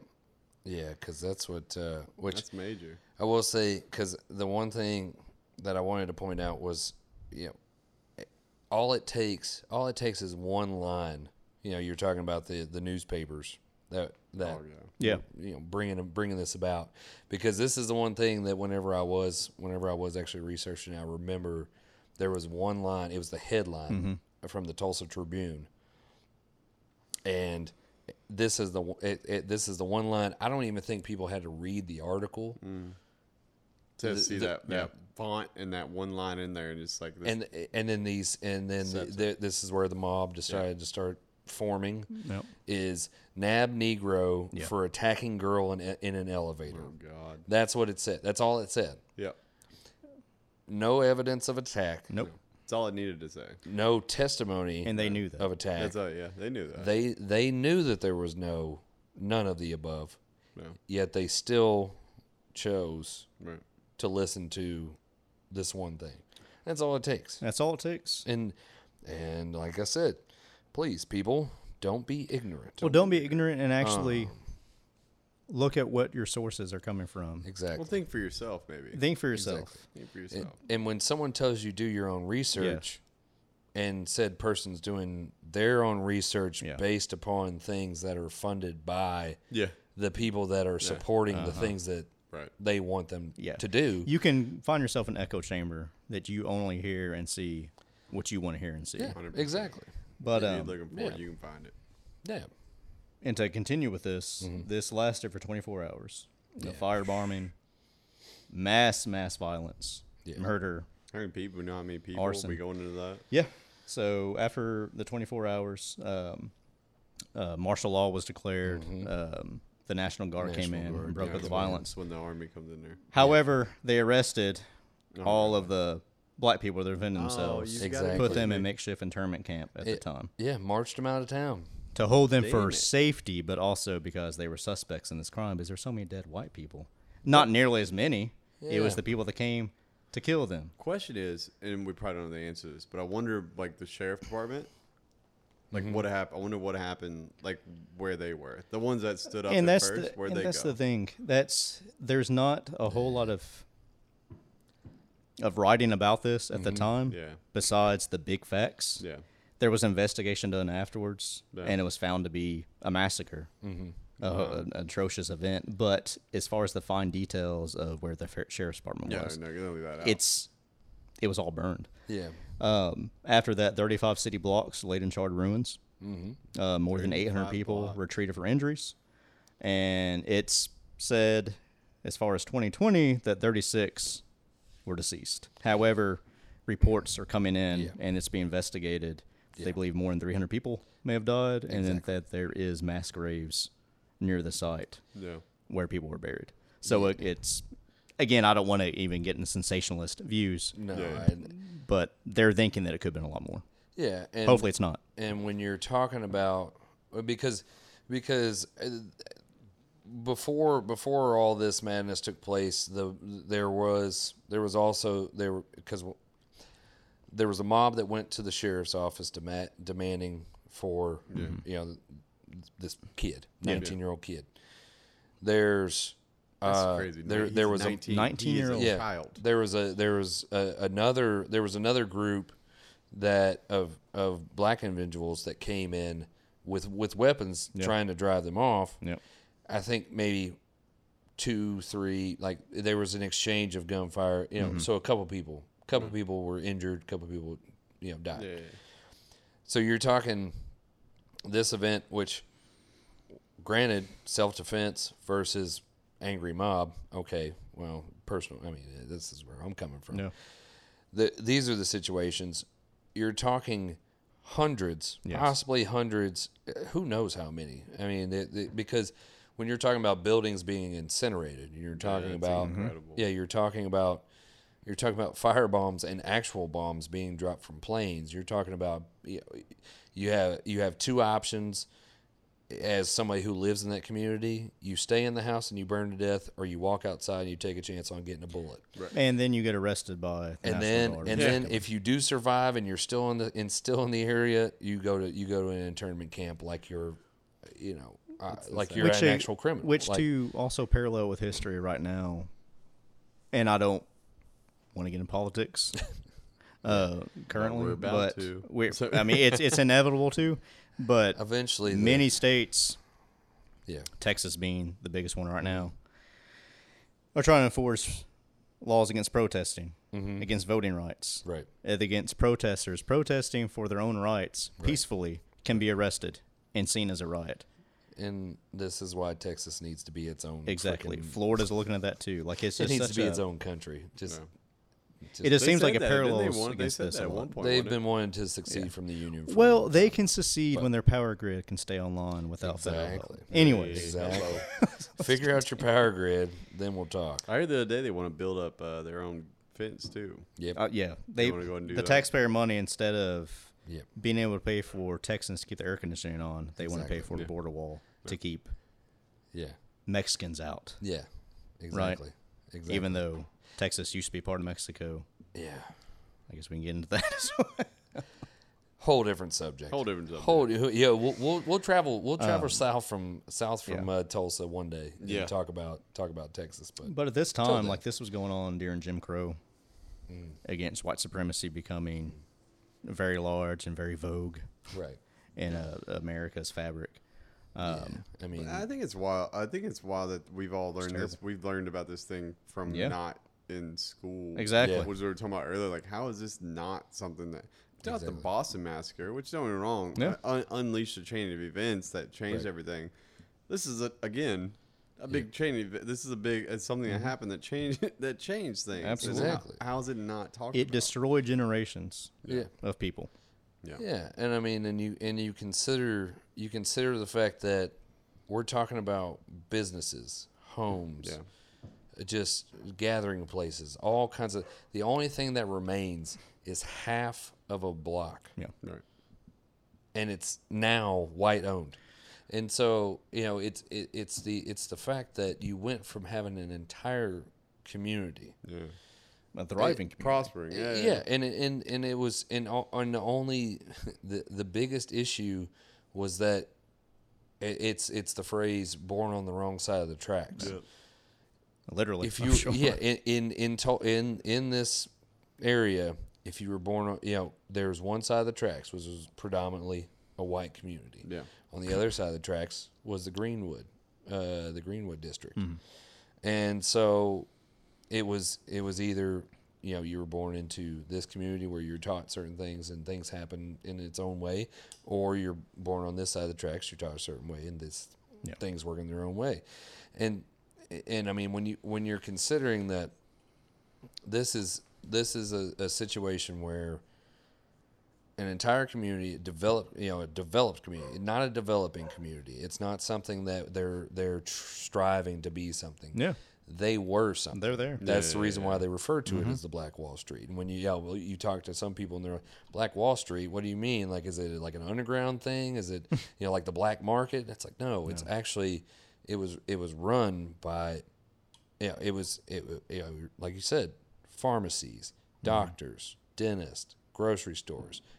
Yeah, because that's what. Uh, which That's major. I will say, because the one thing that I wanted to point out was, you know, all it takes all it takes is one line. You know, you're talking about the the newspapers that that Oh yeah. Yeah. you know bringing bringing this about because this is the one thing that whenever I was whenever I was actually researching, I remember there was one line. It was the headline mm-hmm. from the Tulsa Tribune, and this is the it, it, this is the one line. I don't even think people had to read the article, mm. To The- see the- that that font and that one line in there, and it's like this, and and then these and then the, the, this is where the mob decided to start forming. Yep. Is nab Negro Yeah. for attacking girl in, in an elevator. oh god, That's what it said. That's all it said. yeah, No evidence of attack. Nope. that's all it needed to say. No testimony And they knew that. of attack. That's all. Yeah, they knew that. They they knew that there was no none of the above. no, Yet they still chose right. to listen to this one thing. That's all it takes. That's all it takes. And and like I said, please people, don't be ignorant. Well, don't be ignorant and actually look at what your sources are coming from. exactly. Well, think for yourself, maybe. Think for yourself. Exactly. Think for And, yourself. and when someone tells you do your own research, and said person's doing their own research Yeah. based upon things that are funded by Yeah, the people that are supporting the things that right. they want them Uh-huh. Yeah. to do. You can find yourself an echo chamber that you only hear and see what you want to hear and see. yeah, 100%. exactly. But if you're um, looking for yeah. it, you can find it. Yeah. and to continue with this, Mm-hmm. this lasted for 24 hours. The firebombing, mass mass violence, Yeah. murder. How many people? You know how many people Arson. we going into that? Yeah. So after the 24 hours, um, uh, martial law was declared. Um, the National Guard came Mm-hmm. In Guard, and broke Yeah, up the violence. When the army comes in there. However, they arrested Oh, all of the black people that defended Oh, themselves, you Exactly. put them in makeshift internment camp at the time Yeah, marched them out of town. to hold them Damn for it. safety, but also because they were suspects in this crime. Because there's so many dead white people, not nearly as many. It was the people that came to kill them. Question is, and we probably don't know the answer to this, but I wonder, like the sheriff department, like Mm-hmm. what happened. I wonder what happened, like where they were. The ones that stood up and at that's first, the where'd and they that's go? the thing. That's there's not a whole lot of of writing about this at the time. Mm-hmm. Yeah. Besides the big facts, Yeah. there was investigation done afterwards, Yeah. and it was found to be a massacre, mm-hmm. an atrocious event. But as far as the fine details of where the fer- sheriff's department Yeah. was, No, gonna leave that out. it's it was all burned. Yeah. Um, after that, 35 city blocks laid in charred ruins. Mm-hmm. Uh, more than 800 people blocks. were treated for injuries. And it's said, as far as 2020, that 36 were deceased. However, reports are coming in Yeah. and it's being investigated. They believe more than 300 people may have died, and then that there is mass graves near the site yeah. where people were buried. So it, it's, again, I don't want to even get into sensationalist views, No. Yeah. I, but they're thinking that it could have been a lot more. yeah. And Hopefully, it's not. and when you're talking about because because uh, before before all this madness took place the there was there was also there because there was a mob that went to the sheriff's office dema- demanding for you know this kid 19 year old kid there's That's uh, crazy. there He's there was 19, a nineteen-year-old yeah, child. there was a there was a, another there was another group that of of black individuals that came in with with weapons trying to drive them off. Yep. I think maybe two, three, like there was an exchange of gunfire. You know, Mm-hmm. so a couple people, couple people were injured, a couple people, you know, died. Yeah. yeah, So you're talking this event, which, granted, self defense versus angry mob. Okay, well, personal. I mean, this is where I'm coming from. No. The, these are the situations. You're talking hundreds, Yes. possibly hundreds. uh, Who knows how many? I mean, the, the, because when you're talking about buildings being incinerated, you're talking that's about incredible. yeah, you're talking about you're talking about fire bombs and actual bombs being dropped from planes. You're talking about you, know, you have you have two options as somebody who lives in that community. You stay in the house and you burn to death, or you walk outside and you take a chance on getting a bullet. And then you get arrested by the And National then Guard. and then if you do survive and you're still in the in still in the area, you go to you go to an internment camp like you're, you know, uh, like you're which an to- actual criminal. Which Like, to also parallel with history right now, and I don't want to get in politics, <laughs> uh, currently, we're about but to. we're, So- I mean, it's it's <laughs> inevitable to, but Eventually, the- many states, yeah, Texas being the biggest one right now, are trying to enforce laws against protesting, Mm-hmm. against voting rights, right. and against protesters protesting for their own rights peacefully can be arrested and seen as a riot. And this is why Texas needs to be its own. Exactly. frickin- Florida's looking at that too. Like it's it needs such to be a- its own country. Just, just It just seems like a parallel didn't they? parallels One- they against said this that a at lot. one point. they've wasn't been wanting to succeed from the union. For Well, long they time. can secede when their power grid can stay online without federal. Exactly. Anyways, exactly. <laughs> Figure out your power grid, then we'll talk. I heard the other day they want to build up uh, their own fence too. Yep. uh, yeah, they wanna go and do the that? taxpayer money instead of Yep. being able to pay for Texans to keep the air conditioning on, they want to pay Exactly. for the border wall to keep Yeah. Mexicans out. Yeah. Exactly. Exactly. Even though Texas used to be part of Mexico, yeah. I guess we can get into that <laughs> as well. Whole different subject. Whole different subject. Whole yeah. We'll we'll, we'll travel we'll travel south from south from Um, yeah. uh, Tulsa one day. and Yeah. Talk about talk about Texas, but But at this time, like this was going on during Jim Crow, Mm. against white supremacy becoming very large and very vogue right. in uh, America's fabric. Um, I mean, I think it's wild. I think it's wild that we've all learned this. We've learned about this thing from Yeah. not in school. Exactly. Yeah. Which we were talking about earlier. Like, how is this not something that? Not Exactly. the Boston massacre, which don't get me wrong, Yeah. un- unleashed a chain of events that changed Right. everything. This is a, again a big chain of. This is a big. It's something Mm-hmm. that happened that changed <laughs> that changed things. And Absolutely. how- Exactly. how is it not talked it about? destroyed generations yeah. of people. yeah. Yeah, and I mean, and you and you consider you consider the fact that we're talking about businesses, homes, Yeah. just gathering places, all kinds of. The only thing that remains is half of a block, Yeah. Right. and it's now white owned. And so you know, it's it, it's the it's the fact that you went from having an entire community Yeah. A thriving community. Prospering. Yeah. yeah, and it- and and it was and o- and the only <laughs> the the biggest issue was that it's it's the phrase "born on the wrong side of the tracks." Yeah. Literally. If you sure. yeah in in in, to, in in this area, if you were born on you know there's one side of the tracks which was predominantly a white community. Yeah. On the other side of the tracks was the Greenwood, uh, the Greenwood district, Mm-hmm. and so it was it was either you know you were born into this community where you're taught certain things and things happen in its own way, or you're born on this side of the tracks you're taught a certain way and this Yeah. things work in their own way, and and I mean when you when you're considering that this is this is a, a situation where an entire community developed you know a developed community not a developing community. It's not something that they're they're striving to be something. Yeah. they were something. They're there. that's Yeah, the reason yeah. why they refer to it mm-hmm. as the black wall street. And when you yeah well you talk to some people and they're like black wall street? What do you mean? Like is it like an underground thing? Is it <laughs> you know like the black market? It's like no it's actually it was it was run by yeah, it was it you know, like you said, pharmacies, mm-hmm. doctors, dentists, grocery stores, barber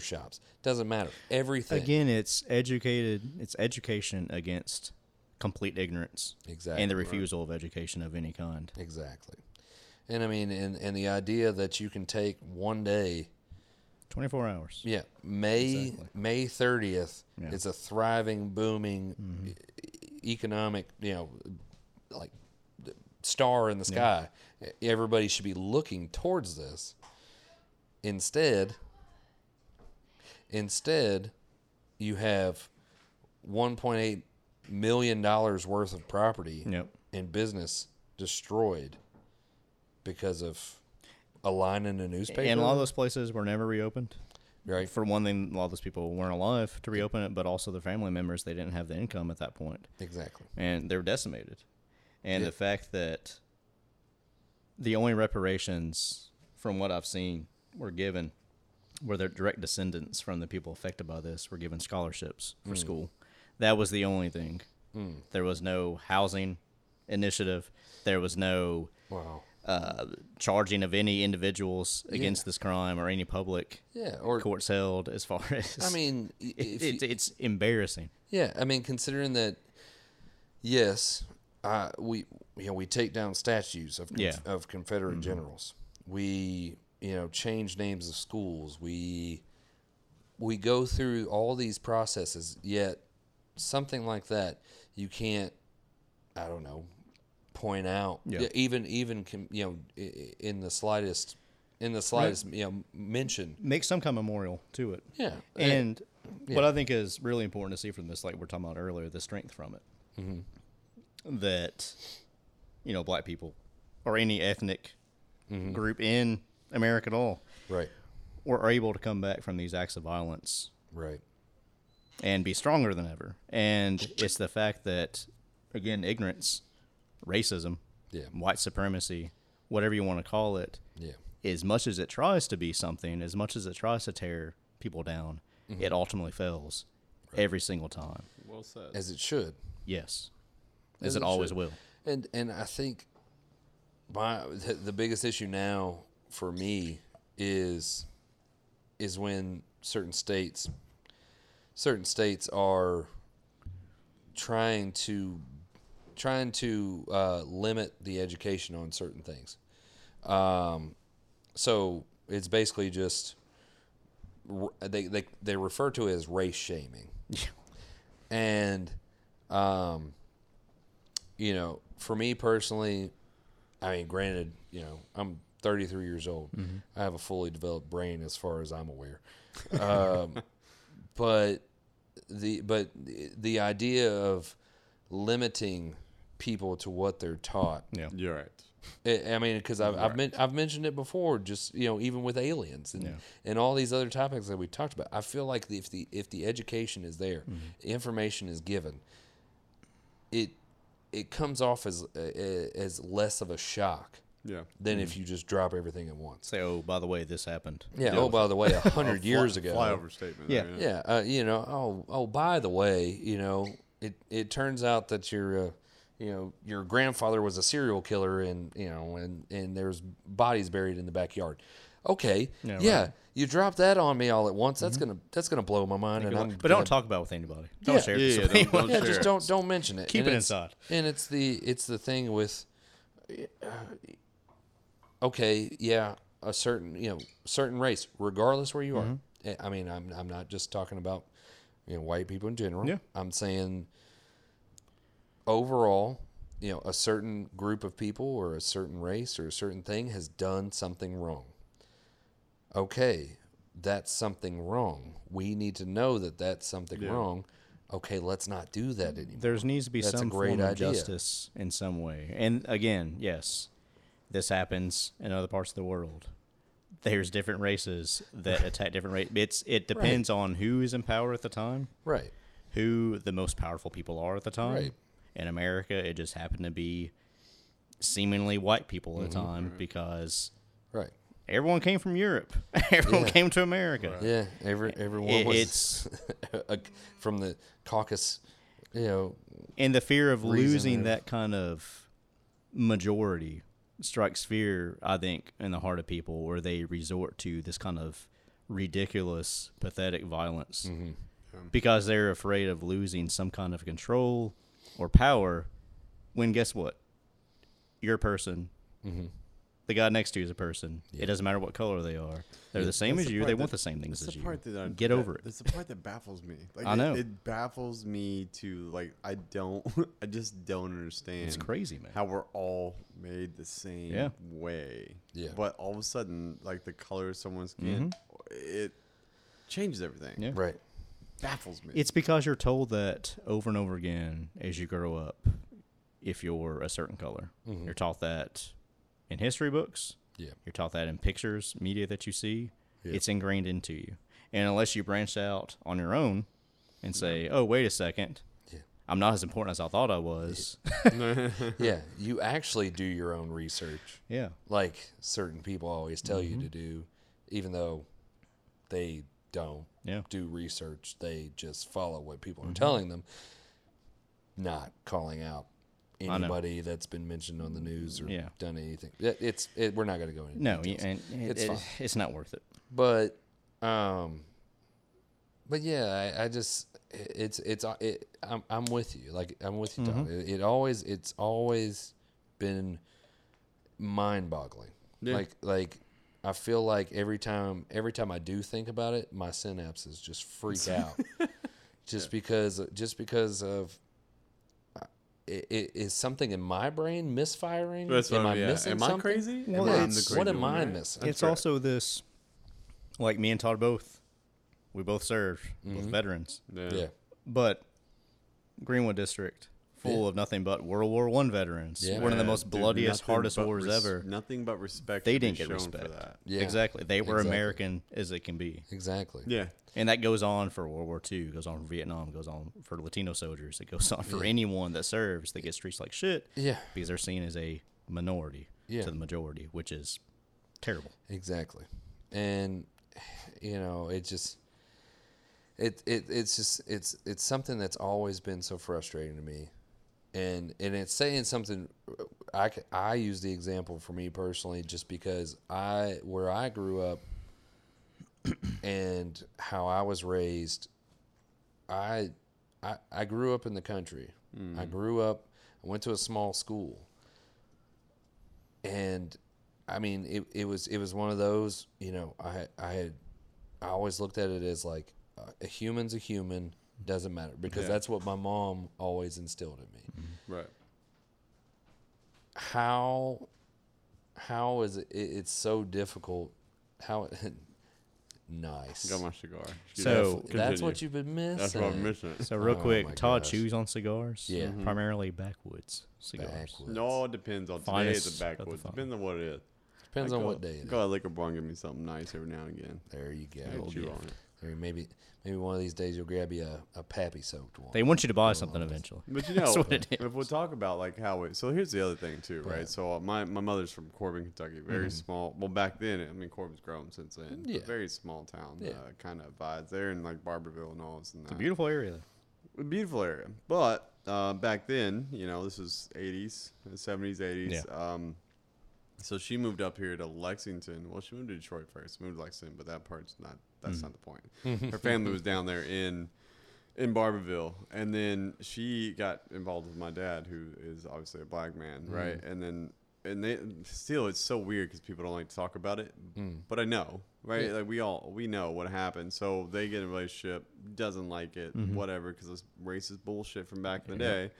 shops. Doesn't matter. Everything. Again, it's educated. It's education against complete ignorance Exactly. and the refusal of education of any kind. Exactly. And I mean, and, and the idea that you can take one day, Twenty four hours. yeah, May Exactly. May thirtieth Yeah. is a thriving, booming mm-hmm. e- economic, you know, like star in the sky. Everybody should be looking towards this. Instead, instead, you have 1.8 million dollars worth of property Yep. and business destroyed because of a line in a newspaper. And a lot of those places were never reopened. right? For one thing, a lot of those people weren't alive to reopen it, but also their family members, they didn't have the income at that point, Exactly. and they were decimated. And Yeah. the fact that the only reparations, from what I've seen, were given were their direct descendants from the people affected by this were given scholarships for school. That was the only thing. There was no housing initiative. There was no Wow. uh, charging of any individuals against this crime or any public Yeah. Or courts held as far <laughs> as I mean, it, it's you- it's embarrassing Yeah, I mean, considering that, yes, uh, we you know we take down statues of conf- Yeah. of Confederate generals. We you know, change names of schools. We we go through all these processes, yet something like that you can't. I don't know. Point out Yeah. Even even you know in the slightest in the slightest you know mention Make some kind of memorial to it. yeah And yeah. what I think is really important to see from this, like we're talking about earlier, the strength from it. Mm-hmm. That, you know, black people or any ethnic Mm-hmm. group in America at all right Or are able to come back from these acts of violence right and be stronger than ever. And it's the fact that, again, ignorance, racism, Yeah. white supremacy, whatever you want to call it, yeah as much as it tries to be something, as much as it tries to tear people down, Mm-hmm. it ultimately fails every single time. Well said. as it should Yes, As as, it it always should. will. And and I think my the, the biggest issue now for me is is when certain states certain states are trying to trying to uh, limit the education on certain things. Um, so it's basically just they they they refer to it as race shaming, <laughs> and um, you know, for me personally, I mean, granted, you know, I'm 33 years old. I have a fully developed brain as far as I'm aware. Um, <laughs> but the but the- the idea of limiting people to what they're taught. Yeah. You're right. I I mean, because I've I've, men- I've mentioned it before. Just you know, even with aliens and Yeah. and all these other topics that we talked about, I feel like if the if the education is there, Mm-hmm. information is given, it it comes off as uh, as less of a shock Yeah. than if you just drop everything at once. Say, oh, by the way, this happened. Yeah. Oh, by the way, a hundred <laughs> Fly- years ago. Flyover statement. Yeah. there, Yeah. Uh, you know. Oh. Oh. By the way, you know, it it turns out that your, uh, you know, your grandfather was a serial killer, and you know, and and there's bodies buried in the backyard. Okay. Yeah, Yeah. right. You drop that on me all at once. That's gonna that's gonna blow my mind, and I'm But don't gonna- talk about it with anybody. Don't Yeah. share it. Yeah, with yeah, don't- don't yeah, share just don't don't mention it. Keep And it inside. And it's the it's the thing with, uh, okay, yeah, a certain you know certain race, regardless where you are. Eh, I mean, I'm I'm not just talking about you know white people in general. Yeah. I'm saying overall, you know, a certain group of people or a certain race or a certain thing has done something wrong. Okay, that's something wrong. We need to know that that's something Yeah. wrong. Okay, let's not do that anymore. There needs to be That's some form of idea. justice in some way. And again, yes, this happens in other parts of the world. There's different races that attack different races. It's it depends on who is in power at the time, Right. who the most powerful people are at the time. Right. In America, it just happened to be seemingly white people at the Mm-hmm. time because Right. everyone came from Europe. <laughs> everyone Yeah. came to America. Yeah. Every everyone It- was it's <laughs> a, from the caucus. You know. and the fear of losing or- that kind of majority strikes fear i think in the heart of people where they resort to this kind of ridiculous pathetic violence Mm-hmm. because they're afraid of losing some kind of control or power when guess what you're a person Mm-hmm. The guy next to you is a person Yeah. it doesn't matter what color they are they're the same That's as the you they that- want the same things That's as the you part that I, get that- over it That's the part that baffles me. <laughs> Like I it- know. it, baffles me to like I don't <laughs> I just don't understand. it's crazy man how we're all made the same Yeah. way. Yeah. But all of a sudden, like the color of someone's skin, it changes everything. Mm-hmm. Yeah. Right. Baffles me. It's because you're told that over and over again as you grow up, if you're a certain color. Mhm. You're taught that in history books, Yeah. you're taught that in pictures, media that you see. Yeah. It's ingrained into you. And unless you branch out on your own and say, oh, wait a second, Yeah. I'm not as important as I thought I was. Yeah. <laughs> You actually do your own research, yeah. like certain people always tell Mm-hmm. you to do, even though they don't Yeah. do research. They just follow what people Mm-hmm. are telling them, not calling out. Anybody that's been mentioned on the news or Yeah. done anything. It, it's it, we're not going to go into No, and it, It's it- it's not worth it. but um but yeah I, I just it's it's uh, it, I'm, I'm with you like i'm with you Tom. Mm-hmm. It, always it's always been mind boggling Yeah. like like I feel like every time every time I do think about it, my synapses just freak <laughs> out. just because just because of is something in my brain misfiring? That's am I I'm- yeah. missing Am I something? crazy? Well, Am I the crazy what am one, I right? missing? it's right. also this, like me and Todd both, we both served, both mm-hmm. veterans, Yeah. yeah, but Greenwood District, full Yeah. of nothing but World War One veterans, Yeah. one of the most bloodiest, nothing hardest wars res- ever. Nothing but respect. They didn't get shown respect. for that. yeah, Exactly, they were Exactly. American as it can be, exactly. Yeah. and that goes on for World War II, goes on for Vietnam, goes on for Latino soldiers, it goes on for anyone that serves that gets treated like shit Yeah, because they're seen as a minority Yeah. to the majority, which is terrible. exactly. And you know, it just it, it it's just it's it's something that's always been so frustrating to me. And and it's saying something I, I use the example for me personally just because I where I grew up <clears throat> and how I was raised I I, I grew up in the country. I grew up I went to a small school. And I mean it, it was it was one of those, you know, I I had I always looked at it as like uh, a human's a human doesn't matter because Yeah. that's what my mom always instilled in me Right. how how is it, it it's so difficult how <laughs> nice Got my cigar. So- that's Continue. what you've been missing That's what I'm missing. So real Oh quick, Todd gosh. chews on cigars. Yeah. Mm-hmm. primarily backwoods cigars. Backwoods. No, it depends on today. Finest It's of a the backwoods. fine. Depends on what it is. depends I on go- what day it is. Go to liquor bar and give me something nice every now and again. there you go I chew on it. There, maybe maybe one of these days you'll grab you a, a pappy soaked one They want you to buy something eventually. But you know, <laughs> That's what it if we'll talk about like how it. So here's the other thing too, right? Right. So uh, my my mother's from Corbin, Kentucky. Very small. Well, back then, I mean, Corbin's grown since then. Yeah. But very small town. Yeah. Uh, kind of vibes there in like Barbourville and all this and It's a beautiful area. A beautiful area. But uh, back then, you know, this was 80s, 70s, 80s. Yeah. Um, so she moved up here to Lexington. Well, she moved to Detroit first. Moved to Lexington, but that part's not. That's not the mm-hmm. point. Her family was down there in in Barbourville, and then she got involved with my dad, who is obviously a black man, mm. right? And then and they still, it's so weird because people don't like to talk about it, mm. but I know, right? Yeah. Like we all we know what happened. So they get in a relationship, doesn't like it, mm-hmm. whatever, because it's racist bullshit from back in the day.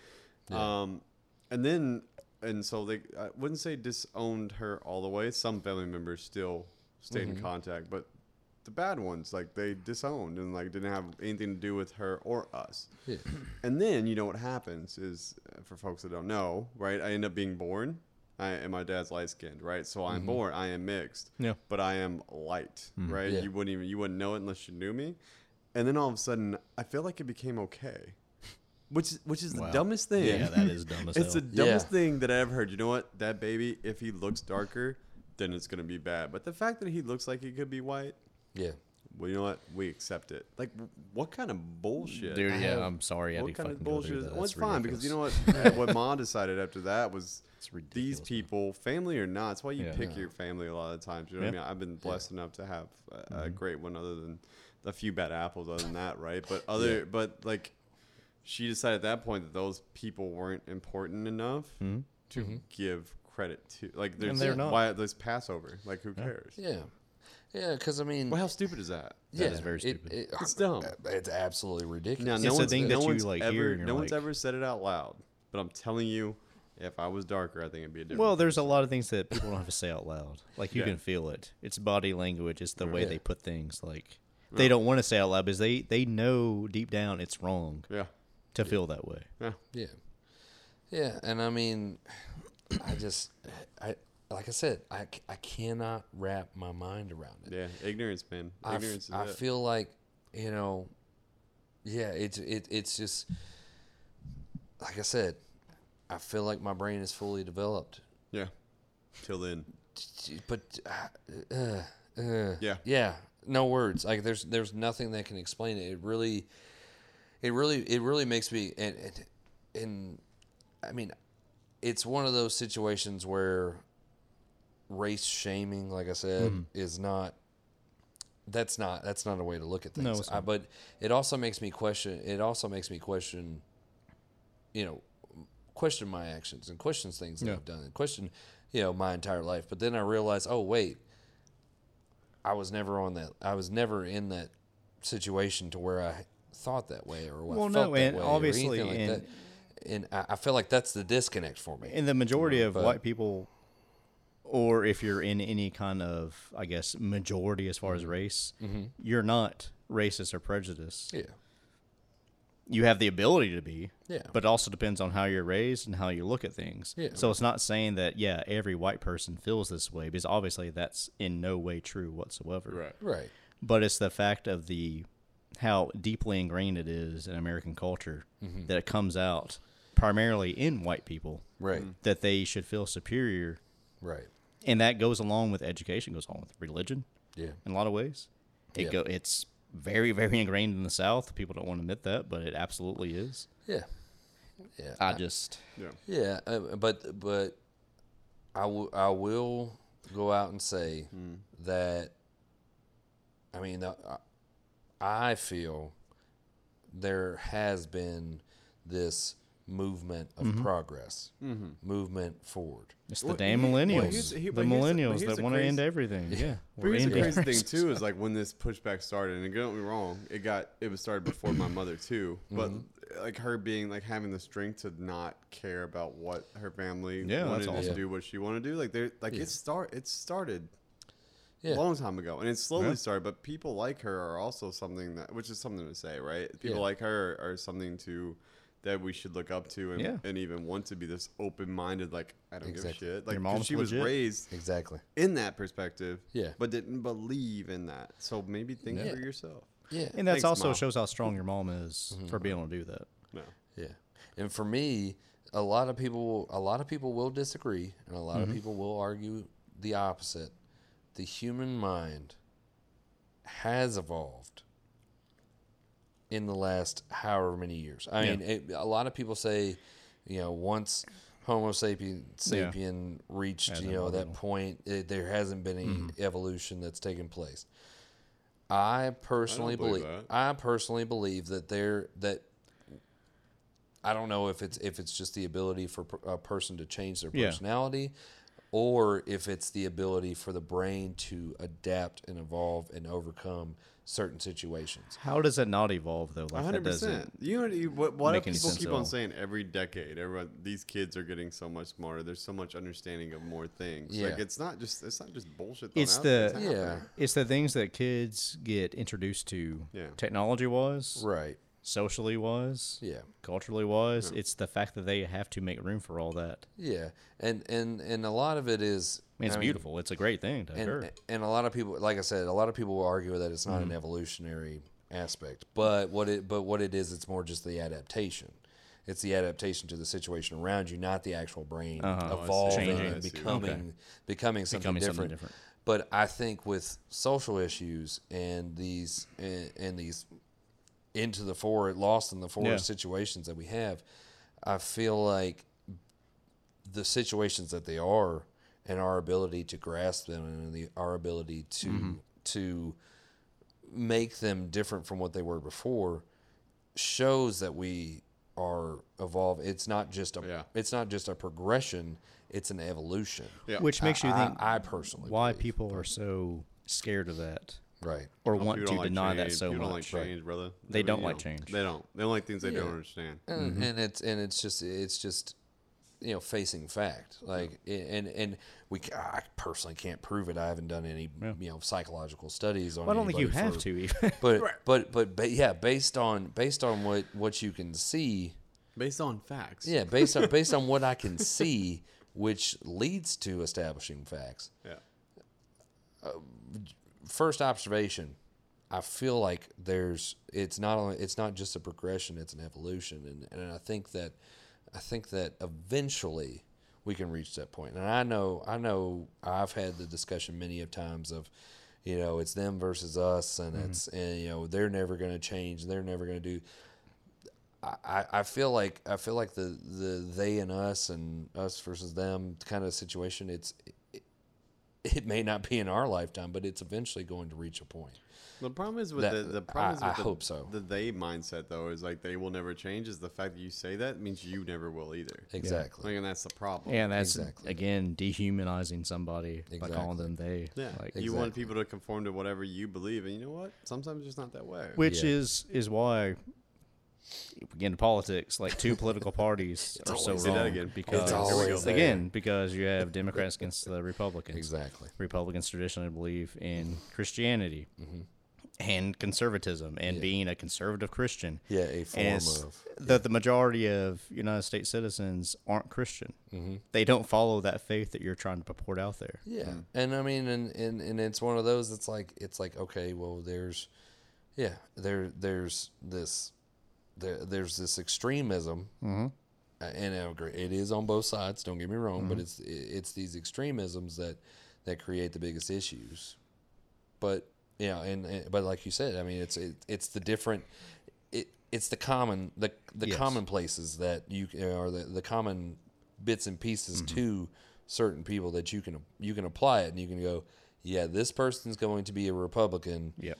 Um, and then and so they I wouldn't say disowned her all the way. Some family members still stayed in mm-hmm. contact, but the bad ones like they disowned and like didn't have anything to do with her or us. Yeah. <clears throat> And then you know what happens is uh, for folks that don't know, right? I end up being born. I and my dad's light skinned, right? So I'm born. I am mixed. Yeah. But I am light, right? Yeah. You wouldn't even you wouldn't know it unless you knew me. And then all of a sudden, I feel like it became okay, which is- which is the dumbest thing. Yeah, that is dumb <laughs> It's the dumbest Yeah. thing that I ever heard. You know what? That baby, if he looks darker, then it's gonna be bad. But the fact that he looks like he could be white, yeah well, you know what? We accept it. Like, what kind of bullshit? Dude, I yeah, have- I'm sorry. I had what to kind fucking of bullshit? through Is, that. well, it's fine because you know what? what Ma decided after that was It's these people, family or not. It's why you Yeah. pick Yeah. your family a lot of times. You know what I mean? I've been blessed enough to have a, a Mm-hmm. great one, other than a few bad apples. Other than that, right? But other, Yeah. but like, she decided at that point that those people weren't important enough Mhm. to Mhm. give credit to. Like, there's they're not. why this Passover. Like, who cares? yeah yeah because i mean Well, how stupid is that? yeah, is very stupid. it- It's dumb. Uh, it's absolutely ridiculous Now, no the one's, no that you, one's like, ever, hear and one's ever said it out loud. But I'm telling you, if I was darker, I think it'd be a different. Well, there's a lot of things that people don't have to say out loud. Like you Yeah. can feel it. It's body language. It's the way they put things. Like they don't want to say out loud because they they know deep down it's wrong yeah, to feel that way. yeah. Yeah. Yeah, and I mean, I just, I like I said, I, I cannot wrap my mind around it. Yeah, ignorance, man. I, f- Ignorance I feel like, you know, yeah, it's it, it's just like I said, I feel like my brain is fully developed, yeah. Till then, but uh, uh, uh, Yeah. yeah, no words. Like there's there's nothing that can explain it. It really, it really, it really makes me and and, and I mean, it's one of those situations where race shaming, like I said, Mm-hmm. is not. That's not that's not a way to look at things. No, I, but it also makes me question. It also makes me question. You know, question my actions and questions things that Yeah. I've done and question, you know, my entire life. But then I realize, oh wait, I was never on that. I was never in that situation to where I thought that way or Well, I no, felt that and way obviously like in- that. And I, I feel like that's the disconnect for me. And the majority of But- white people, or if you're in any kind of, I guess, majority as Mm-hmm. far as race, you're not racist or prejudiced. yeah, You have the ability to be, Yeah. but it also depends on how you're raised and how you look at things. Yeah. So it's not saying that, yeah, every white person feels this way, because obviously that's in no way true whatsoever. Right. right. But it's the fact of the how deeply ingrained it is in American culture Mm-hmm. that it comes out primarily in white people Right. that they should feel superior Right. And that goes along with education goes along with religion Yeah. in a lot of ways it Yeah. go it's very very ingrained in the south people don't want to admit that but it absolutely is Yeah. Yeah. i just Yeah. Yeah, uh, but but I will I will go out and say that I mean uh, I feel there has been this movement of progress, movement forward. it's the Well, damn he- well, millennials here's- he- the but here's the- but millennials here's that want to end everything yeah But here's the crazy thing too is like when this pushback started, and don't get me wrong, it got it was started before my mother too. But Mm-hmm. like her being like having the strength to not care about what her family Yeah, that's wanted to awesome. do, what she wanted to do. Like they like Yeah. it start it started Yeah. a long time ago, and it slowly Yeah. started. But people like her are also something that, which is something to say, right? People Yeah. like her are something to that we should look up to and, Yeah. and even want to be this open minded. Like I don't Exactly. give a shit. Like 'cause mom's she was raised Exactly. in that perspective, Yeah. but didn't believe in that. So maybe think Yeah. for yourself. Yeah. and that's Thanks, also Mom. shows how strong your mom is Mm-hmm. for being able to do that No. Yeah. And for me, a lot of people a lot of people will disagree and a lot Mm-hmm. of people will argue the opposite. The human mind has evolved in the last however many years. I Yeah. mean, it, a lot of people say, you know, once Homo sapien Yeah. sapien reached, As you know, that point, it, there hasn't been any Mm-hmm. evolution that's taken place. I personally believe believe. I personally believe that there that I don't know if it's if it's just the ability for a person to change their Yeah. Personality, or if it's the ability for the brain to adapt and evolve and overcome certain situations. how does it not evolve though like that hundred doesn't percent. You know you- what? What make any people keep on saying every decade. Everyone, these kids are getting so much smarter. There's so much understanding of more things. Yeah. Like it's not just it's not just bullshit. It's out the- there, Yeah. it's the things that kids get introduced to Yeah. technology wise Right. Socially wise Yeah. culturally wise it's the fact that they have to make room for all that Yeah. And and and a lot of it is I mean, it's I beautiful it's a great thing to and occur and a lot of people like i said a lot of people will argue that it's not Mm-hmm. an evolutionary aspect but what it but what it is it's more just the adaptation it's the adaptation to the situation around you not the actual brain Uh-huh. Oh, evolving and becoming Okay. becoming something Becoming something different. different. but i think with social issues and these and, and these into the forest lost in the forest Yeah. situations that we have i feel like the situations that they are and our ability to grasp them and the, our ability to Mm-hmm. to make them different from what they were before shows that we are evolving. It's not just a Yeah. it's not just a progression, it's an evolution. Yeah. which makes you I, think I, I personally why believe. people are so scared of that right. or People want to like deny that so People much don't like change, brother. They I don't like know, change. They don't. They don't like things they Yeah. don't understand. and, Mm-hmm. and it's and it's just it's just you know facing fact like and and we I personally can't prove it I haven't done any you know psychological studies on well, I don't think you anybody have for- to even <laughs> but but but but yeah based on based on what what you can see Based on facts. yeah based on based on what I can <laughs> see which leads to establishing facts Yeah. First observation i feel like there's it's not only it's not just a progression it's an evolution and, and i think that i think that eventually we can reach that point. and i know i know i've had the discussion many of times of you know it's them versus us and mm-hmm. it's and you know they're never going to change they're never going to do I, I- I feel like I feel like the, the they and us and us versus them kind of situation. It's it may not be in our lifetime, but it's eventually going to reach a point. The problem is with That- the the problem I- is I the, hope so. The they mindset though is like they will never change. Is the fact that you say that means you never will either. Exactly. Like, and that's the problem. Yeah, and that's Exactly. again dehumanizing somebody by calling them they. Yeah. Like, you want people to conform to whatever you believe, and you know what? Sometimes it's not that way. which Yeah. is is why if we politics, like two political parties <laughs> are so always- that wrong again. because It's always there. again because you have Democrats against the Republicans. Exactly. Republicans traditionally believe in Christianity Mm-hmm. and conservatism and being a conservative Christian. Yeah, a form And it's of that the majority of United States citizens aren't Christian. Mm-hmm. They don't follow that faith that you're trying to purport out there. Yeah, and I mean, and, and and it's one of those. It's like it's like okay, well, there's, yeah, there there's this, there there's this extremism, mm-hmm. Uh, and uh, I agree, it is on both sides. Don't get me wrong, but mm-hmm. it's it's these extremisms that that create the biggest issues. But yeah, and, and but like you said, I mean, it's it, it's the different. It, it's the common the the Yes. commonplaces that you or the, the common bits and pieces mm-hmm. to certain people that you can you can apply it and you can go yeah this person's going to be a republican Yep.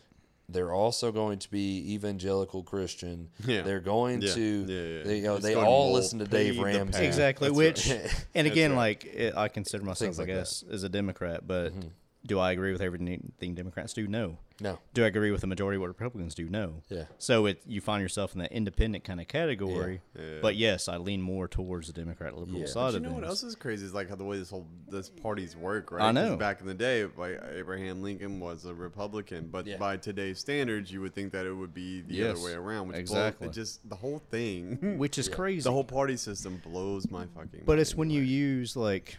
They're also going to be evangelical christian Yeah. they're going Yeah. to Yeah, yeah. they, you know, they all listen to dave ramsey. Exactly. <laughs> That's Which, right. and again, right. like it, I consider myself, Things I like that. guess, as a Democrat, but mm-hmm. do I agree with everything Democrats do? No. No Do I agree with the majority of what Republicans do? No. Yeah. So it you find yourself in that independent kind of category. Yeah. Yeah. But yes, I lean more towards the Democrat liberal Yeah. side you of know things. what else is crazy is like how the way this whole this parties work, right? I 'Cause know. Back in the day, like Abraham Lincoln was a Republican, but Yeah. by today's standards, you would think that it would be the Yes, other way around. Which exactly. Blow, it just the whole thing, <laughs> Which is crazy. the whole party system blows my fucking. But it's mind, when you use like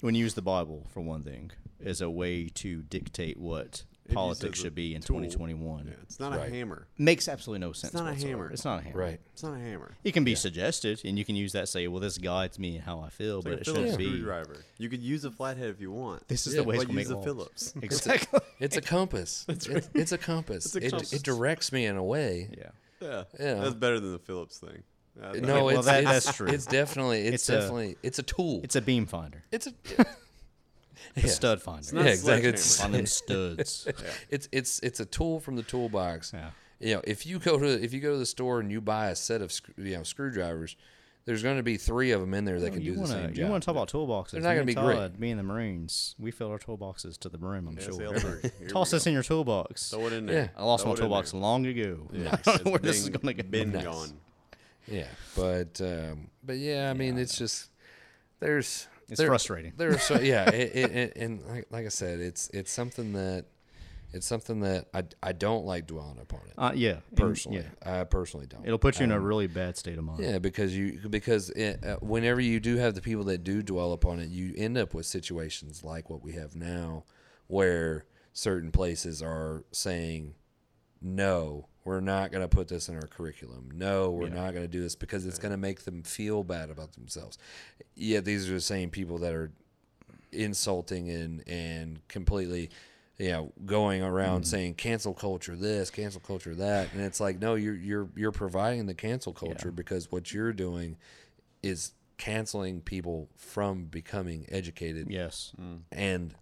when you use the Bible for one thing as a way to dictate what If you politics should be in tool, 2021. Yeah, it's not Right. a hammer. Makes absolutely no sense. It's not a hammer. It's not a hammer. right It's not a hammer. It can be suggested, and you can use that say, "Well, this guides me and how I feel," It's but like it shouldn't be. screwdriver. You could use a flathead if you want. This is Yeah, the way it's but gonna make a. Phillips. <laughs> Exactly. it's a compass <laughs> it's, it's a compass It's a it, compass. it directs me in a way yeah. Yeah, Yeah. that's better than the Phillips thing. No well, it's, that- it's that's true. it's definitely it's, It's a- definitely it's a tool It's a beam finder, it's a <laughs> a Yeah. stud finder. not yeah exactly sledgehammer. it's, on them studs. <laughs> it's it's it's a tool from the toolbox Yeah. you know, if you go to if you go to the store and you buy a set of screw- you know screwdrivers, there's going to be three of them in there that can do want the to same you job. want to talk about toolboxes? They're not gonna be great. Me and the Marines, we fill our toolboxes to the brim. I'm Yeah, sure. sailor. <laughs> Here Toss go. this in your toolbox. Throw it in there. Yeah. I lost Throw my toolbox long ago. Yeah, <laughs> I don't know where this is going to go. Been Nice. gone. yeah, but um, but yeah, I mean, it's just there's It's there- frustrating. There are so <laughs> yeah, it, it, it, and like, like I said, it's it's something that it's something that I, I don't like dwelling upon it Uh, yeah. and- personally. yeah. I personally don't. It'll put you in a really bad state of mind. Yeah, because you because it, uh, whenever you do have the people that do dwell upon it, you end up with situations like what we have now, where certain places are saying, "No, we're not going to put this in our curriculum. No, we're not going to do this because it's going to make them feel bad about themselves." Yet these are the same people that are insulting and and completely you know going around saying cancel culture this cancel culture that and it's like no you're you're you're providing the cancel culture because what you're doing is canceling people from becoming educated Yes. and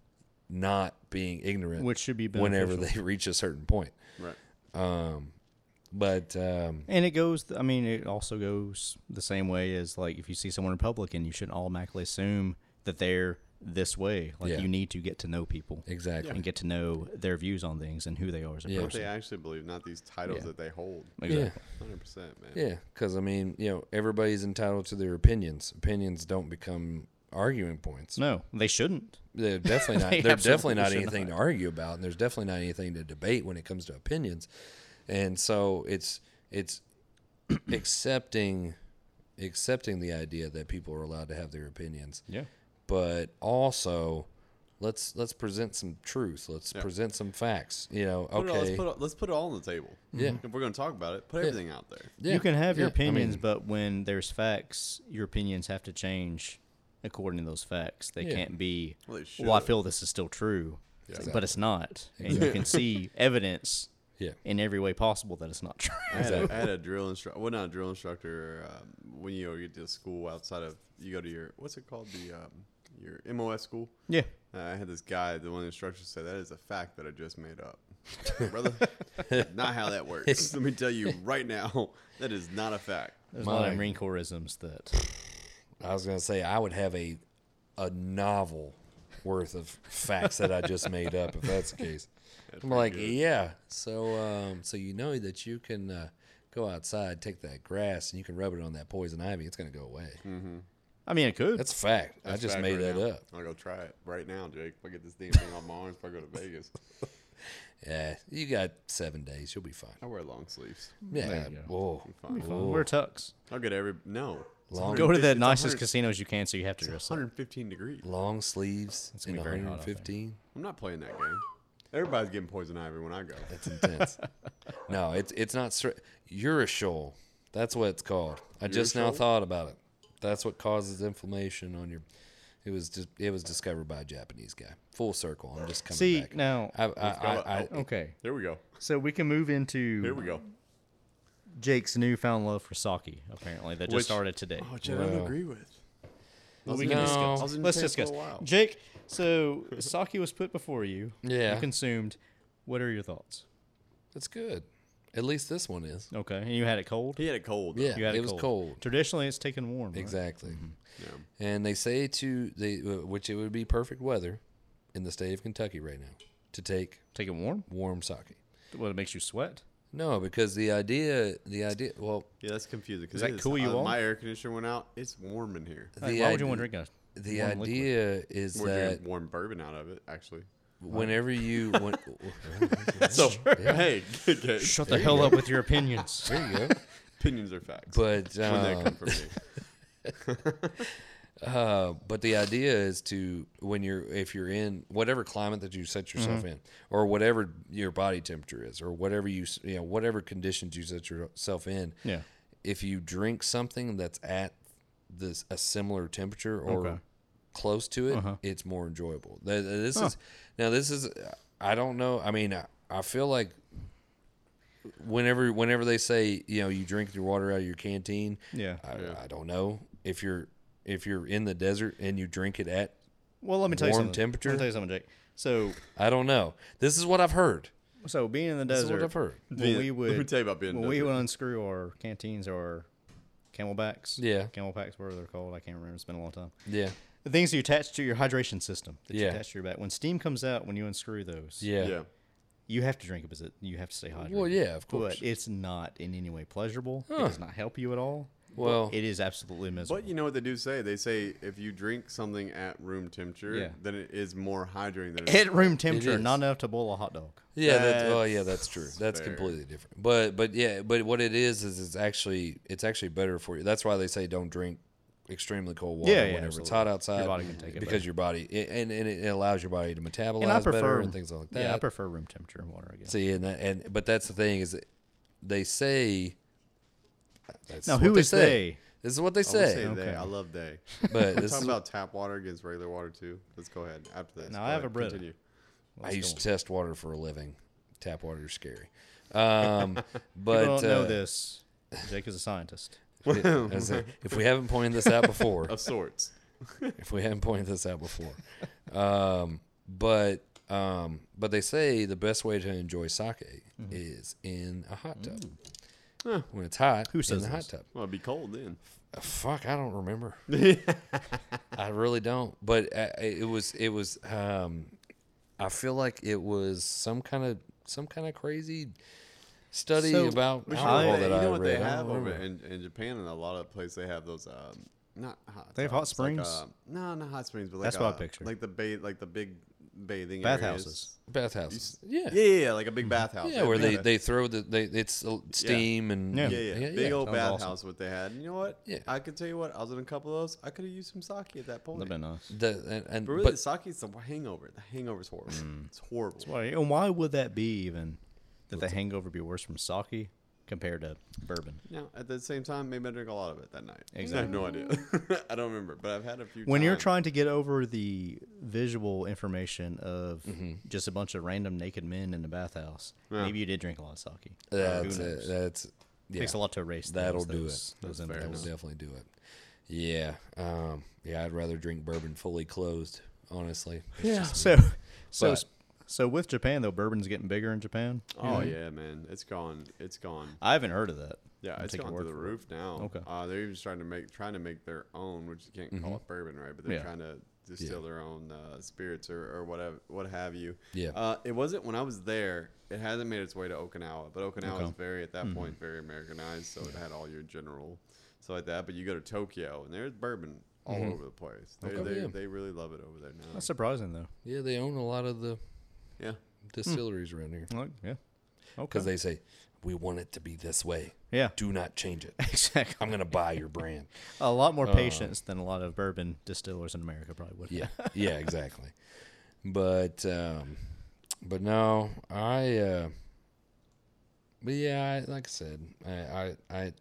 not being ignorant Which should be whenever they reach a certain point Right. um but um And it goes. I mean, it also goes the same way as like if you see someone Republican, you shouldn't automatically assume that they're this way. Like Yeah. you need to get to know people exactly and get to know their views on things and who they are as a Yeah. What they actually believe, not these titles Yeah. that they hold. Exactly. Hundred percent, man. yeah because i mean you know everybody's entitled to their opinions opinions don't become arguing points No, they shouldn't. They're <laughs> definitely not. They they're definitely not anything not. to argue about, and there's definitely not anything to debate when it comes to opinions. And so it's it's <clears throat> accepting accepting the idea that people are allowed to have their opinions, Yeah. but also let's let's present some truth. Let's Yeah. present some facts. You know, Put it all, okay, let's, put it, let's put it all on the table. Yeah. If we're going to talk about it, put Yeah. everything out there. yeah, you can have your yeah, I mean, opinions, but when there's facts, your opinions have to change according to those facts. They Yeah. can't be. Well, they Well, I feel this is still true, but Exactly. it's not, and you can see <laughs> evidence yeah, in every way possible that it's not <laughs> true. I had, a, I had a drill instructor. Well, not a drill instructor. Um, when you go get to school outside of, you go to your what's it called? The um, your MOS school. Yeah. Uh, I had this guy, the one of the instructors said, that is a fact that I just made up. <laughs> Brother, not how that works. <laughs> Let me tell you right now, that is not a fact. There's a lot of Marine Corps isms that. I was gonna say I would have a a novel worth of facts that I just made up if that's the case. That's I'm like, good. yeah. So, um, so you know that you can uh, go outside, take that grass, and you can rub it on that poison ivy. It's gonna go away. I mean, it could. That's a fact. I just fact made right that now. up. I'll go try it right now, Jake. If I get this damn thing on my arms, if I go to Vegas, <laughs> Yeah, you got seven days. You'll be fine. I wear long sleeves. Yeah. There. Whoa. I'm fine. Whoa. Wear tux. I'll get every no. Long- Go to the 150 it's nicest casinos you can, so you have to It's dress up. 115 degrees. Long sleeves It's gonna be very hot 115. I'm not playing that game. Everybody's getting poison ivy when I go. It's intense. <laughs> no, it's it's not straight. Urushiol. That's what it's called. I just now thought about it. That's what causes inflammation on your. It was just it was discovered by a Japanese guy. Full circle. I'm just coming See back. now. I, I, go. I, I, Okay, There we go. so we can move into Here we go. Jake's newfound love for sake. Apparently, that just Which- started today. Oh, Jed, I don't Well. agree with. Well, was we can No. Discuss. I was in Let's Japan for a discuss. while. Jake, so sake was put before you. Yeah. You consumed. What are your thoughts? it's good. At least this one is. Okay, and you had it cold. He had it cold. though. Yeah, You had it was cold. Traditionally, it's taken warm. right? Exactly. Yeah. And they say to they, uh, which it would be perfect weather in the state of Kentucky right now to take Take it warm. warm sake. What it makes you sweat? No, because the idea, the idea, well, Yeah, that's confusing. 'cause Does that it is- cool you uh, off? My air conditioner went out. It's warm in here. the Like, why would you ide- want to drink a the warm liquid? idea is We're that drinking warm bourbon out of it, actually. whenever you when, <laughs> <laughs> So, <laughs> yeah, hey, okay. Shut the hell up with your opinions. there you go. opinions are facts. But when they um, come from me. uh, but the idea is to when you're if you're in whatever climate that you set yourself Mm-hmm. in, or whatever your body temperature is, or whatever you you know whatever conditions you set yourself in, Yeah. if you drink something that's at this a similar temperature or Okay. Uh-huh. close to it, it's more enjoyable. Th- th- This is now this is I don't know. I mean, I, I feel like whenever whenever they say you know you drink your water out of your canteen, Yeah. I, I don't know if you're if you're in the desert and you drink it at Well, let me tell you something. temperature? Let me tell you something, Jake. So, I don't know. This is what I've heard. so being in the This is what desert, I've heard. when Being- we would <laughs> let me tell you about being in when the we desert. would unscrew our canteens or camelbacks. Yeah. camelbacks, whatever they're called. I can't remember. It's been a long time. Yeah. The things that you attach to your hydration system that you Yeah. attach to your back. When steam comes out, when you unscrew those, Yeah. yeah. you have to drink it because it, you have to stay hydrated. Well, yeah, of course. But it's not in any way pleasurable. It does not help you at all. Well, It is absolutely miserable. But you know what they do say? They say if you drink something at room temperature, Yeah. then it is more hydrating than it is At room temperature, is. not enough to boil a hot dog. yeah, that's, oh That's yeah, that's true. That's fair. completely different. But but yeah, but what it is is it's actually it's actually better for you. That's why they say don't drink extremely cold water Yeah, yeah, whenever it's hot outside. Your body can take it because better. your body it, and and it allows your body to metabolize And prefer better and things like that. Yeah, I prefer room temperature water. I guess. See, and that, and but that's the thing is that they say. That's now, what who they is say. they? This is what they I say. say Okay. they. I love they. But We're this talking is, about tap water against regular water too. Let's go ahead after this. Now, I have ahead, a Brita. Continue. I Let's used go. to test water for a living. Tap water is scary. Um, <laughs> People but don't know uh, this. Jake is a scientist. <laughs> as a- if we haven't pointed this out before, <laughs> Of sorts. <laughs> if we haven't pointed this out before, um, but um, but they say the best way to enjoy sake Mm-hmm. is in a hot tub. Huh. When it's hot, Who in says the hot tub. Well, it'd be cold then. Uh, Fuck, I don't remember. I really don't. But uh, it was it was. Um, I feel like it was some kind of some kind of crazy study So, about alcohol They- that you I know what read. they have over in, in Japan and a lot of places they have those um not hot They have hot tubs, like, springs? uh, no, not hot springs, but like That's what I uh, picture. Like the ba- like the big bathing Bathhouses. bathhouses. Yeah. Yeah, yeah, yeah, like a big bathhouse. Yeah, where they, big- they throw the they it's uh, steam and Yeah. yeah, yeah, yeah, big yeah. old Sounds awesome. bathhouse. What they had. And you know what? Yeah. I could tell you what. I was in a couple of those. I could have used some sake at that point. That'd been nice. The, and, and But really, but the sake is the hangover. The hangover's horrible. It's horrible. Why, and why would that be even? That the hangover be worse from sake compared to bourbon? Now, at the same time, maybe I drink a lot of it that night. I Exactly. have no idea. <laughs> I don't remember, but I've had a few. When you're trying to get over the visual information of Mm-hmm. just a bunch of random naked men in the bathhouse, Yeah. maybe you did drink a lot of sake. that's Who it. That's yeah. Takes a lot to erase. That'll those, do those, it. Those That's That will definitely do it. Yeah, um, yeah. I'd rather drink bourbon fully closed. Honestly. Yeah. So, so, But- so with Japan though, bourbon's getting bigger in Japan. Oh yeah, man, it's gone. It's gone. I haven't heard of that. Yeah, I'm it's taking gone through the for it. roof now. Okay. Uh, they're even trying to make trying to make their own, which you can't call it bourbon, right? But they're Mm-hmm. Yeah. trying to distill their own uh, spirits or, or whatever, what have you. Yeah. Uh, it wasn't when I was there. It hasn't made its way to Okinawa, but Okinawa Okay. was very at that Mm-hmm. point very Americanized, so it had all your general stuff like that. But you go to Tokyo and there's bourbon all over the place. They Okay. they, Yeah. they really love it over there now. That's surprising though. Yeah, they own a lot of the yeah. distilleries around here Like, yeah. Okay. because they say we want it to be this way. yeah. Do not change it. <laughs> Exactly. I'm gonna buy your brand. A lot more patience than a lot of bourbon distillers in America probably would. Yeah, <laughs> yeah, exactly. But um, but no, I. Uh, but yeah, I, like I said, I, I I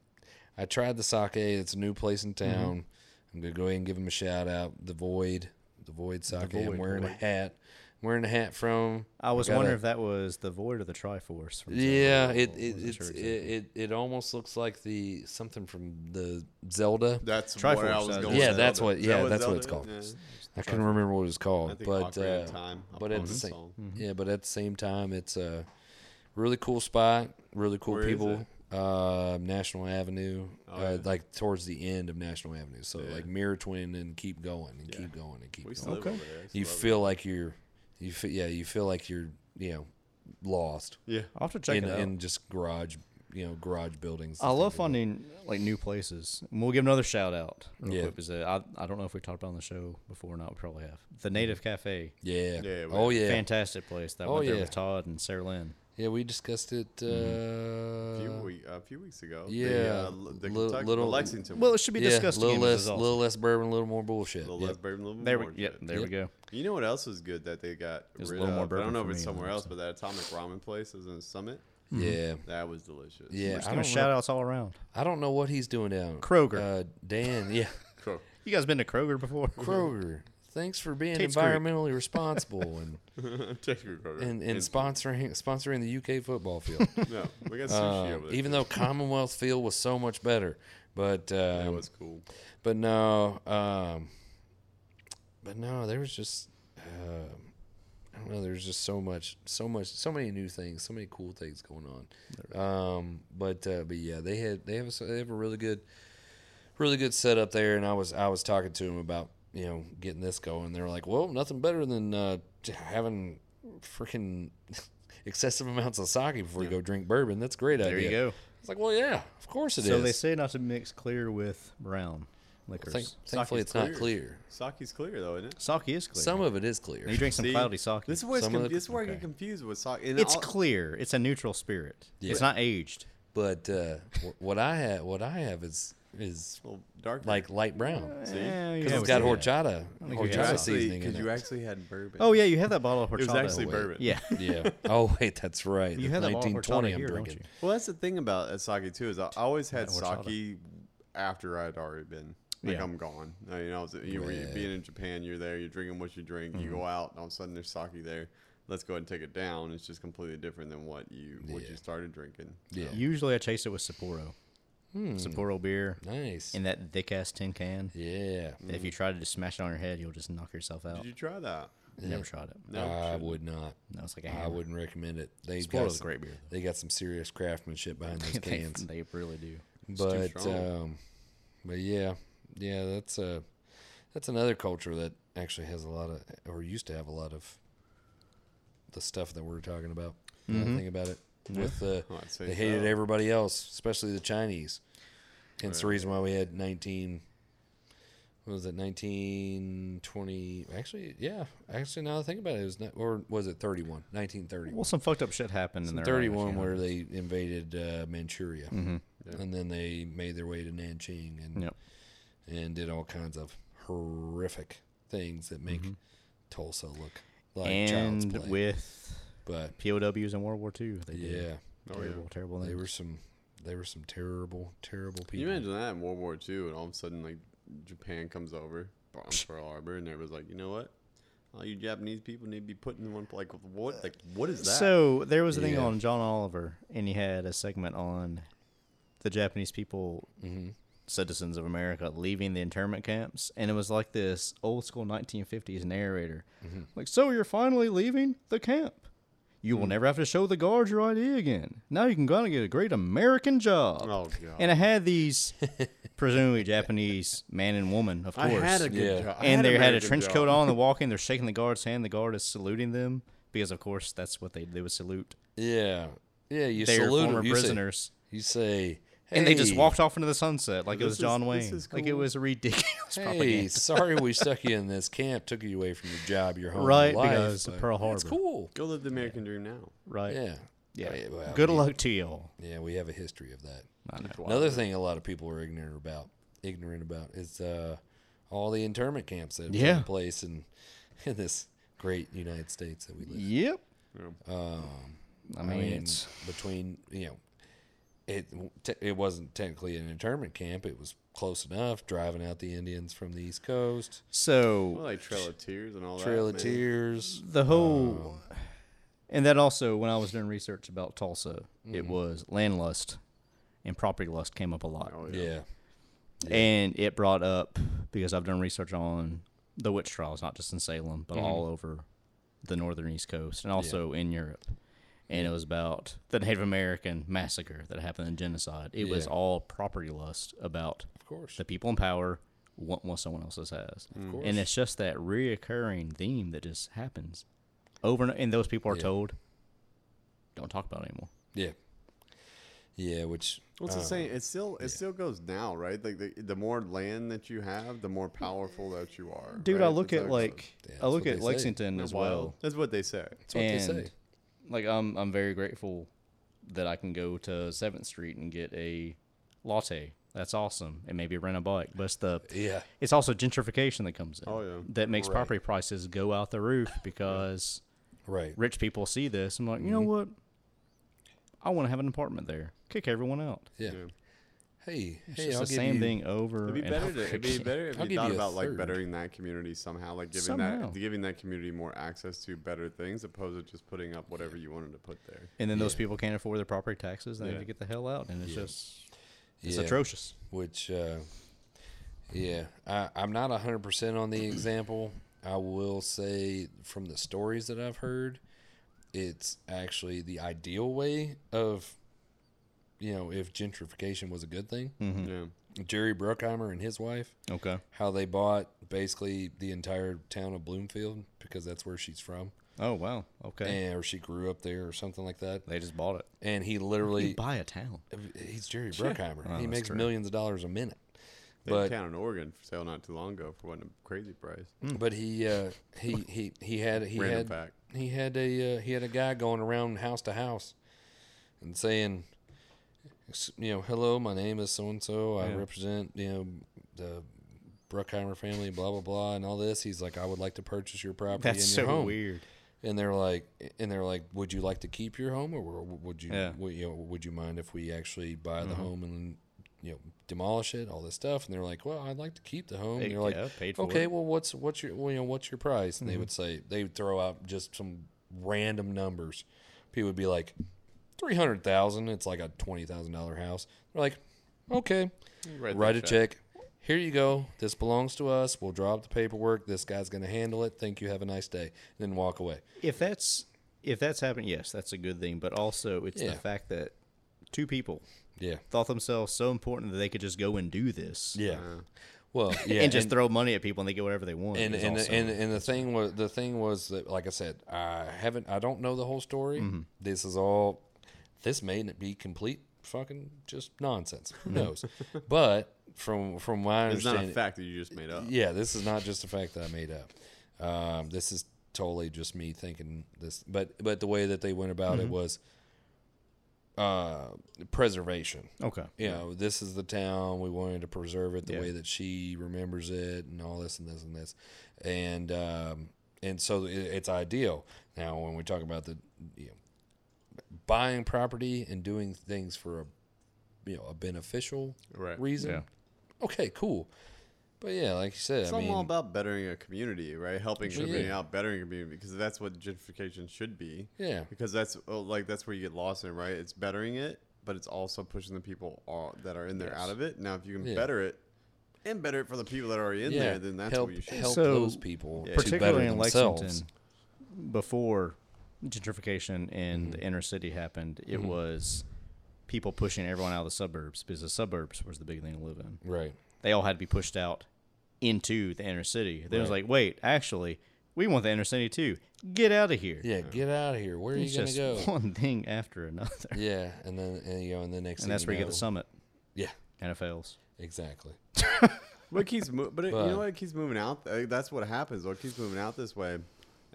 I tried the sake. It's a new place in Mm-hmm. town. I'm gonna go ahead and give them a shout out. The Void, the Void sake. I'm Void, wearing a hat. I'm wearing a hat from. I was got a- wondering if that was the Void or the Triforce. From Yeah, Zelda. it it wasn't it's, sure it, it it almost looks like the something from the Zelda. That's Triforce, where I was uh, going. Yeah, with that's Zelda. what- Is yeah, that what that's what it's called. Yeah. I couldn't remember what it was I called, think but uh, Time. but at the Opponent's same song. yeah, but at the same time, it's a really cool spot, really cool Where is people. Uh, National Avenue, Oh, uh, like towards the end of National Avenue. So Yeah. like mirror twin and keep going and Yeah. keep going and keep We used to going. live over there. I used to You love it. feel like you're, you feel yeah, you feel like you're you know lost Yeah. I'll have to check in it out. in just garage you know garage buildings. I love things like finding like new places. And we'll give another shout out. Yeah. quick, because uh, I I don't know if we talked about on the show before or not. We probably have the Native Cafe. Yeah. Yeah, oh yeah. Fantastic place. That Oh, went there yeah. with Todd and Sarah Lynn. Yeah, we discussed it. Uh, a few, we, a few weeks ago. yeah, the, uh, the, li- Kentucky, the little- Lexington. Well, it should be yeah, discussed little again. this less, is awesome. little less bourbon, a little more bullshit. A little Yep. less bourbon, a little There we, more yeah, shit. there we go. You know what else was good that they got There's a rid little more of? But I don't know if it's somewhere else, but that Atomic Ramen place is in Summit. Yeah, That was delicious. yeah. Just I giving don't shout know. outs all around. I don't know what he's doing down Kroger. Uh, Dan, yeah, <laughs> Cool. You guys been to Kroger before? Kroger. Thanks for being Tate's Creek. environmentally responsible and Take your Kroger. and, and sponsoring sponsoring the UK football field. <laughs> No, we got sushi Uh, over there. even though Commonwealth Field was so much better, but that um, was cool. but no, um, but no, there was just um I don't know. There's just so much, so much, so many new things, so many cool things going on. Um, but uh, but yeah, they had they have a, they have a really good, really good setup there, and I was I was talking to them about you know getting this going. They were like, well, nothing better than uh, having freaking <laughs> excessive amounts of sake before you go drink bourbon. That's a great There idea. There you go. It's like, well, yeah, of course it is. so they say not to mix clear with brown liquors. Thank- thankfully, Sake's it's not clear. clear. Sake's clear though, isn't it? Sake is clear. Some of it is clear. And you drink some See, cloudy sake. This is where, it's Some of conf- the- this is where I get confused with sake. And it's I'll- clear. It's a neutral spirit. It's not aged. But uh, what I have, what I have is is well, dark. like light brown See? Eh, because yeah, it's we got see horchata, think we you horchata actually, seasoning in because you actually had bourbon. Oh yeah, you have that bottle of horchata. it was actually wait. bourbon. Yeah. <laughs> yeah. Oh wait, that's right. You That's have that bottle of 1920 horchata I'm here, don't drinking. you? Well, that's the thing about uh, sake too is I always had Yeah, horchata. sake after I'd already been. Like Yeah. I'm gone. Uh, You know, it's- you were Yeah. being in Japan, you're there, you're drinking what you drink. You Mm-hmm. go out, and all of a sudden there's sake there. Let's go ahead and take it down. It's just completely different than what you what Yeah. you started drinking. Yeah. Usually I chase it with Sapporo. Hmm, Sapporo beer nice. in that thick ass tin can. yeah. If you try to just smash it on your head, you'll just knock yourself out. Did you try that? Never tried it. No, I would not. No, it's like a I wouldn't recommend it. They got some, great beer. they got some serious craftsmanship behind <laughs> those cans. they really do. It's too but um, but yeah, yeah, that's uh that's another culture that actually has a lot of or used to have a lot of the stuff that we're talking about. Now that I Mhm. think about it, with the they hated so. everybody else, especially the Chinese. Hence the reason why we had nineteen. What was it? Nineteen twenty. Actually, yeah. Actually, now that I think about it, it was not, or was it thirty-one? Nineteen thirty. Well, some fucked up shit happened in Some there. 31 where they invaded uh, Manchuria, hmm Yeah. and then they made their way to Nanjing and Yep. and did all kinds of horrific things that make Tulsa look like child's and play. with but POWs in World War II, they did yeah, Oh, yeah. terrible, terrible they were some they were some terrible, terrible Can people. you imagine that in World War II, and all of a sudden, like Japan comes over, bombs <laughs> Pearl Harbor, and everybody's like, you know what? All you Japanese people need to be put in one. Like what? Like what is that? So there was a thing Yeah. on John Oliver, and he had a segment on the Japanese people hmm citizens of America leaving the internment camps, and it was like this old school 1950s narrator, Mm-hmm. like, "So you're finally leaving the camp." You will hmm. never have to show the guards your ID again. Now you can go out and get a great American job. Oh god. And I had these <laughs> presumably Japanese man and woman, of course. I had a good Yeah. job. I and they had a trench job. coat on. They're <laughs> walking. They're shaking the guard's hand. The guard is saluting them because, of course, that's what they they would salute Yeah, yeah. You salute former You say- prisoners. You say, and they just walked off into the sunset like it was John this Wayne. is Like it cool. was ridiculous <laughs> Hey, propaganda. sorry we <laughs> stuck you in this camp, took you away from your job, your home, your Right, life, because of Pearl That's Harbor. cool. Go live the American dream now. Right. Yeah, Yeah. I- well, Good we- luck to y'all. Yeah, we have a history of that. Another thing a lot of people are ignorant about, ignorant about, is uh, all the internment camps that have Yeah. taken place in <laughs> in this great United States that we live. in. Yep. Um, I mean, it's between you know, it te- it wasn't technically an internment camp. It was close enough, driving out the Indians from the East Coast, So Well, so like Trail of Tears and all Trail that. of man. Tears. the whole, and that also when I was doing research about Tulsa, it was land lust and property lust came up a lot. Oh, Yeah, and it brought up because I've done research on the witch trials, not just in Salem, but Mhm. all over the northern East Coast and also in Europe. And it was about the Native American massacre that happened in genocide. It was all property lust about of course. the people in power want what someone else has. Of course. And it's just that reoccurring theme that just happens over and, and those people are Yeah. told, don't talk about it anymore. yeah, yeah. Which Well, it's uh, the same. It still it still goes now, right? Like the, the more land that you have, the more powerful that you are. Dude, right? I look That's at how like. Yeah, I look at. Lexington as that wild? well. That's what they say. That's what they say. And, Like I'm I'm very grateful that I can go to Seventh Street and get a latte. That's awesome, and maybe rent a bike. But it's the Yeah, it's also gentrification that comes in. Oh, yeah. that makes Right. property prices go out the roof <laughs> because right. rich people see this. I'm like, you know Mm-hmm. what? I want to have an apartment there. Kick everyone out. Yeah. Yeah. Hey, It's hey, just I'll the give same you, thing over. It'd be and better. over To, it'd be better <laughs> if I'll you thought you a about like bettering that community somehow, like giving Somehow. that giving that community more access to better things, opposed to just putting up whatever you wanted to put there. And then those people can't afford their property taxes. They Yeah. need to get the hell out, and it's Yeah. just it's Yeah. atrocious. which uh, yeah I, i'm not 100% on the example i will say from the stories that i've heard it's actually the ideal way of you know if gentrification was a good thing Mm-hmm. Yeah. jerry bruckheimer and his wife Okay. how they bought basically the entire town of bloomfield because that's where she's from Oh wow. Okay. and, or she grew up there or something like that they just bought it. and he You literally buy a town. he's jerry bruckheimer Oh, he makes true. millions of dollars a minute They had But- a town in Oregon for sale not too long ago for what a crazy price. But he uh, he he he had he Random had fact. he had a uh, he had a guy going around house to house and saying, "S- you know, hello, my name is so and so. I represent you know the Bruckheimer family, blah blah blah, and all this. He's like, I would like to purchase your property That's and so home. weird. And they're like, and they're like, would you like to keep your home, or would you, Yeah. Mm-hmm. would, you know, would you mind if we actually buy the home and you know demolish it, all this stuff? And they're like, well, I'd like to keep the home. And you're like, yeah, paid for okay, it. well, what's what's your well, you know what's your price? Mm-hmm. And they would say they would throw out just some random numbers. People would be like, three hundred thousand. It's like a twenty thousand dollar house. They're like, okay, Write, write a check. Here you go. This belongs to us. We'll drop the paperwork. This guy's going to handle it. Thank you. Have a nice day. And then walk away. If that's if that's happening, yes, that's a good thing. But also, it's Yeah. the fact that two people Yeah. thought themselves so important that they could just go and do this. Yeah. Uh, Well, <laughs> yeah. and just throw money at people and they get whatever they want. and and, also- and and the thing was the thing was that like I said I haven't I don't know the whole story. Mm-hmm. This is all this may not be complete fucking just nonsense. Who knows? <laughs> but from from my It's not a fact that you just made up. yeah, this is not just a fact that I made up. Um, this is totally just me thinking this. But but the way that they went about Mm-hmm. it was uh, preservation okay. you know, this is the town. We wanted to preserve it the Yeah. way that she remembers it, and all this and this and this, and um, and so it, it's ideal. Now, when we talk about the you know, buying property and doing things for a you know a beneficial Right. reason, Yeah. okay, cool. But yeah, like you said, It's I mean, all about bettering a community, right? Helping Well, community yeah. out, bettering a community, because that's what gentrification should be. yeah, Because that's oh, like that's where you get lost in, right? It's bettering it, but it's also pushing the people all, that are in there Yes. out of it. Now, if you can Yeah. better it and better it for the people that are already in yeah, there, then that's help what you should. help So, those people Yeah. to better particularly in themselves. Lexington, before gentrification in the inner city happened, it Mhm. was people pushing everyone out of the suburbs because the suburbs was the big thing to live in. Right. They all had to be pushed out into the inner city. Then it was like, wait, actually, we want the inner city too. Get out of here. Yeah, get out of here. Where are it's you gonna just go? <laughs> one thing after another, <laughs> Yeah, and then and, you know, and the next and thing that's where you get the summit. Yeah, NFLs. exactly. But it keeps, mo- but it, you know what? It keeps moving out. That's what happens. Or it keeps moving out this way,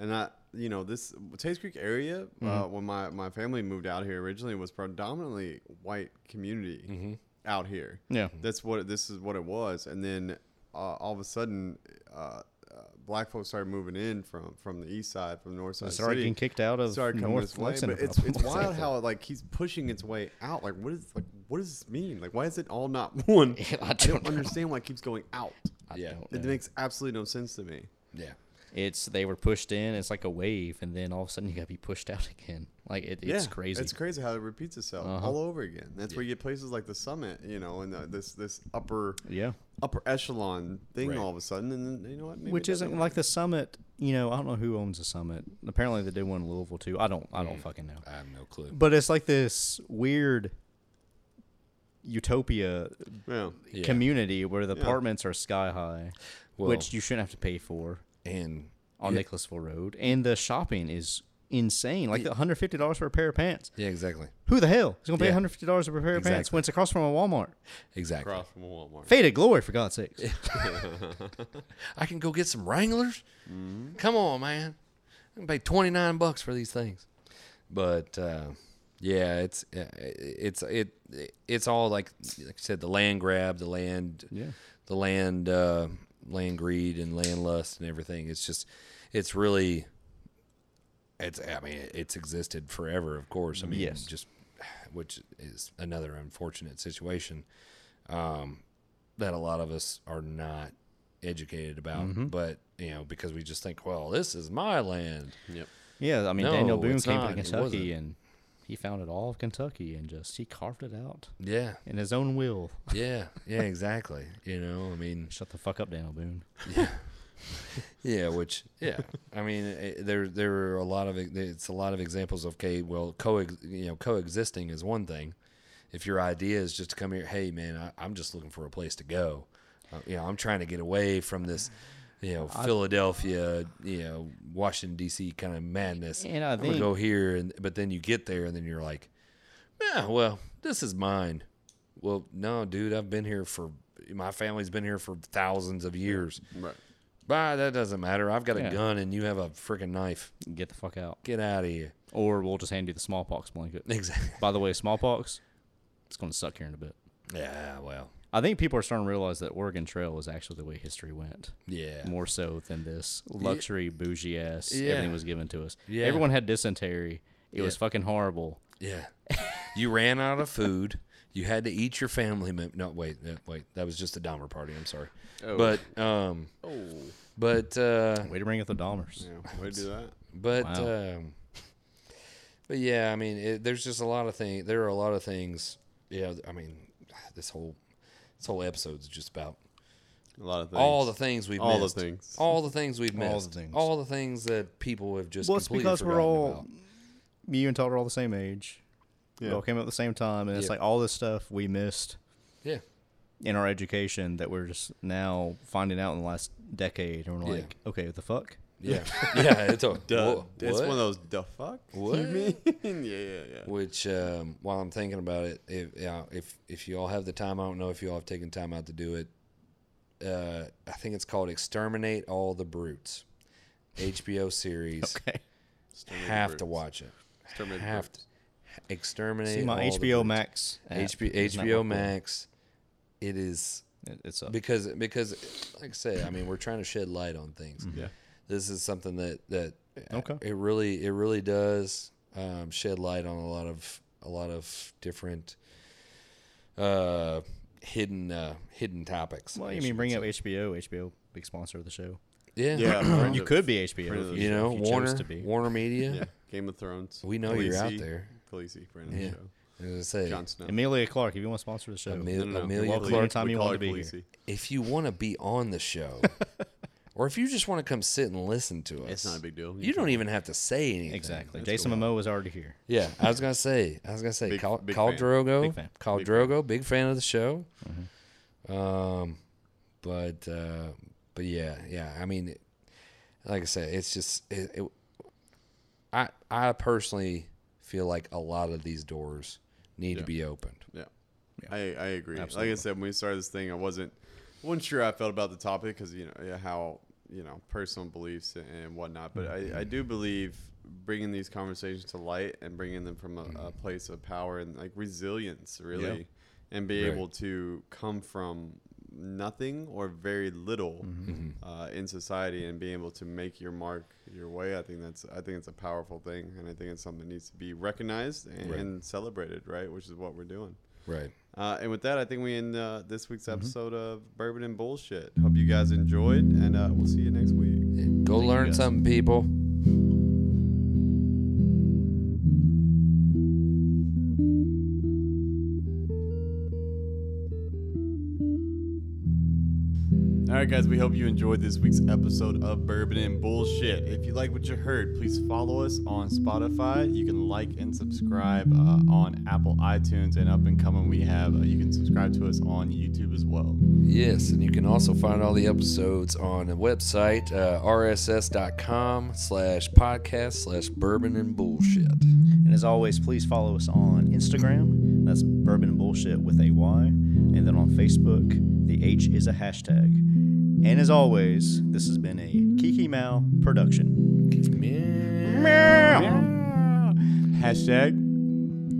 and I, you know, this Tate's Creek area. Uh, Mm-hmm. when my my family moved out here originally, was predominantly white community Mm-hmm. out here. Yeah. That's what this is what it was, and then uh, all of a sudden, uh, uh, black folks started moving in from from the east side, from the north side. it started getting kicked out of started coming North this way, but it's it's wild how it like keeps pushing its way out. Like what is like what does this mean? Like why is it all not <laughs> one? <laughs> I I don't don't understand why it keeps going out. I Yeah. don't It makes absolutely no sense to me. Yeah. It's they were pushed in. It's like a wave, and then all of a sudden you got to be pushed out <laughs> again. Like it, it's yeah, crazy. It's crazy how it repeats itself Uh-huh. all over again. That's where you get places like the summit, you know, and the, this this upper yeah, upper echelon thing Right. all of a sudden, and then you know what? Maybe which isn't like the summit. You know, I don't know who owns the summit. Apparently, they did one in Louisville too. I don't. I don't Mm. fucking know. I have no clue. But it's like this weird utopia Yeah. Yeah. community where the Yeah. apartments are sky high, Well, which you shouldn't have to pay for and on yeah, Nicholasville Road, and the shopping is insane. Like the one hundred fifty dollars for a pair of pants. yeah, exactly, Who the hell is gonna pay Yeah. one hundred fifty dollars for a pair of pants when it's across from a Walmart? exactly. Across from a Walmart. Faded glory, for God's sakes. <laughs> I can go get some Wranglers. Mm-hmm. Come on, man. I can pay twenty nine bucks for these things. But uh, yeah, it's uh, it's it it's all like like I said, the land grab, the land, Yeah. the land uh, land greed and land lust and everything. It's just it's really it's I mean it's existed forever, of course. I mean, Yes. just which is another unfortunate situation um, that a lot of us are not educated about. Mm-hmm. But you know, because we just think, well, this is my land. Yep. Yeah, I mean No, Daniel Boone came not. to Kentucky and he founded all of Kentucky and just he carved it out Yeah, in his own will. <laughs> yeah, yeah, exactly. You know, I mean, <laughs> Shut the fuck up, Daniel Boone. Yeah, <laughs> yeah, which yeah, I mean eh, there there are a lot of it's a lot of examples of okay, well, co you know coexisting is one thing. If your idea is just to come here, hey man, I, I'm just looking for a place to go. Uh, you know, I'm trying to get away from this, you know, Philadelphia, you know, Washington D.C. kind of madness. And I I'm gonna think- go here, and but then you get there, and then you're like, yeah, well, this is mine. Well, no, dude, I've been here for my family's been here for thousands of years. Right. Bah, that doesn't matter. I've got a Yeah. gun and you have a freaking knife. Get the fuck out. Get out of here. Or we'll just hand you the smallpox blanket. <laughs> Exactly. By the way, smallpox, it's going to suck here in a bit. Yeah, well, I think people are starting to realize that Oregon Trail was actually the way history went, yeah. more so than this luxury bougie ass. Yeah. Everything was given to us. Yeah. Everyone had dysentery. It was fucking horrible. Yeah. <laughs> you ran out of food. You had to eat your family mem- No, wait, wait. That was just a Dahmer party. I'm sorry. Oh. But, um, Oh. but, uh, Way to bring up the Dahmers. Yeah. Way to do that. But Wow. um, but yeah, I mean, it, there's just a lot of things. There are a lot of things. Yeah, I mean, this whole this whole episode is just about A lot of things. all the things we've All the missed. things. all the things we've missed, All the things. all the things that people have just Well, it's completely because we're forgotten all, about. you and Todd are all the same age. We Yeah. all came up at the same time, and it's Yeah. like all this stuff we missed Yeah, in our education that we're just now finding out in the last decade, and we're Yeah. like, okay, what the fuck? Yeah, <laughs> <laughs> yeah. It's a Duh. wha- It's what? one of those the fuck <laughs> What? you mean? yeah, yeah, yeah. Which, um, while I'm thinking about it, if yeah, if if you all have the time, I don't know if you all have taken time out to do it. Uh, I think it's called "Exterminate All the Brutes," HBO series. Okay. Have birds. to watch it. Exterminate have birds. to exterminate. See my all the HBO brutes. Max. app HBO, HBO. Max. It is it's up. because because like I say, I mean, we're trying to shed light on things. Yeah. This is something that that Okay. it really it really does um, shed light on a lot of a lot of different uh, hidden uh, hidden topics. Well, you guess mean could bring up. HBO? HBO, big sponsor of the show. Yeah, Yeah. <coughs> You could be HBO if you, you know if you chose Warner to be. <laughs> Warner Media. Yeah. Game of Thrones. We know you're out there. Khaleesi, friend of Yeah. the show. As I say, Jon Snow. Emilia Clarke, if you want to sponsor the show, Emil- No, no, no. Emilia Clarke. anytime you want to be Khaleesi. if you want to be on the show, <laughs> or if you just want to come sit and listen to us, It's not a big deal. You don't even have to say anything. Exactly. That's Jason cool. Momoa is already here. Yeah, I was gonna say. I was gonna say. Big- call big call fan. Drogo. Big fan. Khal Big Drogo. Big fan of the show. Mm-hmm. Um, but uh, but yeah, yeah. I mean, like I said, it's just it, it. I I personally feel like a lot of these doors need to be opened. Yeah, I, I agree. Absolutely. Like I said, when we started this thing, I wasn't wasn't sure how I felt about the topic because you know yeah, how you know personal beliefs and, and whatnot. But I, I do believe bringing these conversations to light and bringing them from a, a place of power and like resilience, really, and be Right. able to come from nothing or very little Mm-hmm. uh, in society and being able to make your mark your way. I think that's I think it's a powerful thing, and I think it's something that needs to be recognized and, Right. and celebrated, right? Which is what we're doing. Right. Uh, and with that, I think we end uh, this week's Mm-hmm. episode of Bourbon and Bullshit. Hope you guys enjoyed, and uh, we'll see you next week. Go Thank learn guys. something, people. Right, guys, we hope you enjoyed this week's episode of Bourbon and Bullshit. If you like what you heard, please follow us on Spotify. You can like and subscribe uh, on Apple iTunes, and up and coming, we have uh, you can subscribe to us on YouTube as well. Yes, and you can also find all the episodes on the website, uh, rss.com slash podcast slash bourbon and bullshit. And as always, please follow us on Instagram. That's Bourbon and Bullshit with a Y. And then on Facebook, the H is a hashtag. And as always, this has been a Kiki Mao production. Meow. Meow. Hashtag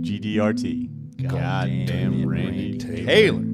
GDRT. Goddamn Goddamn Randy Randy Taylor.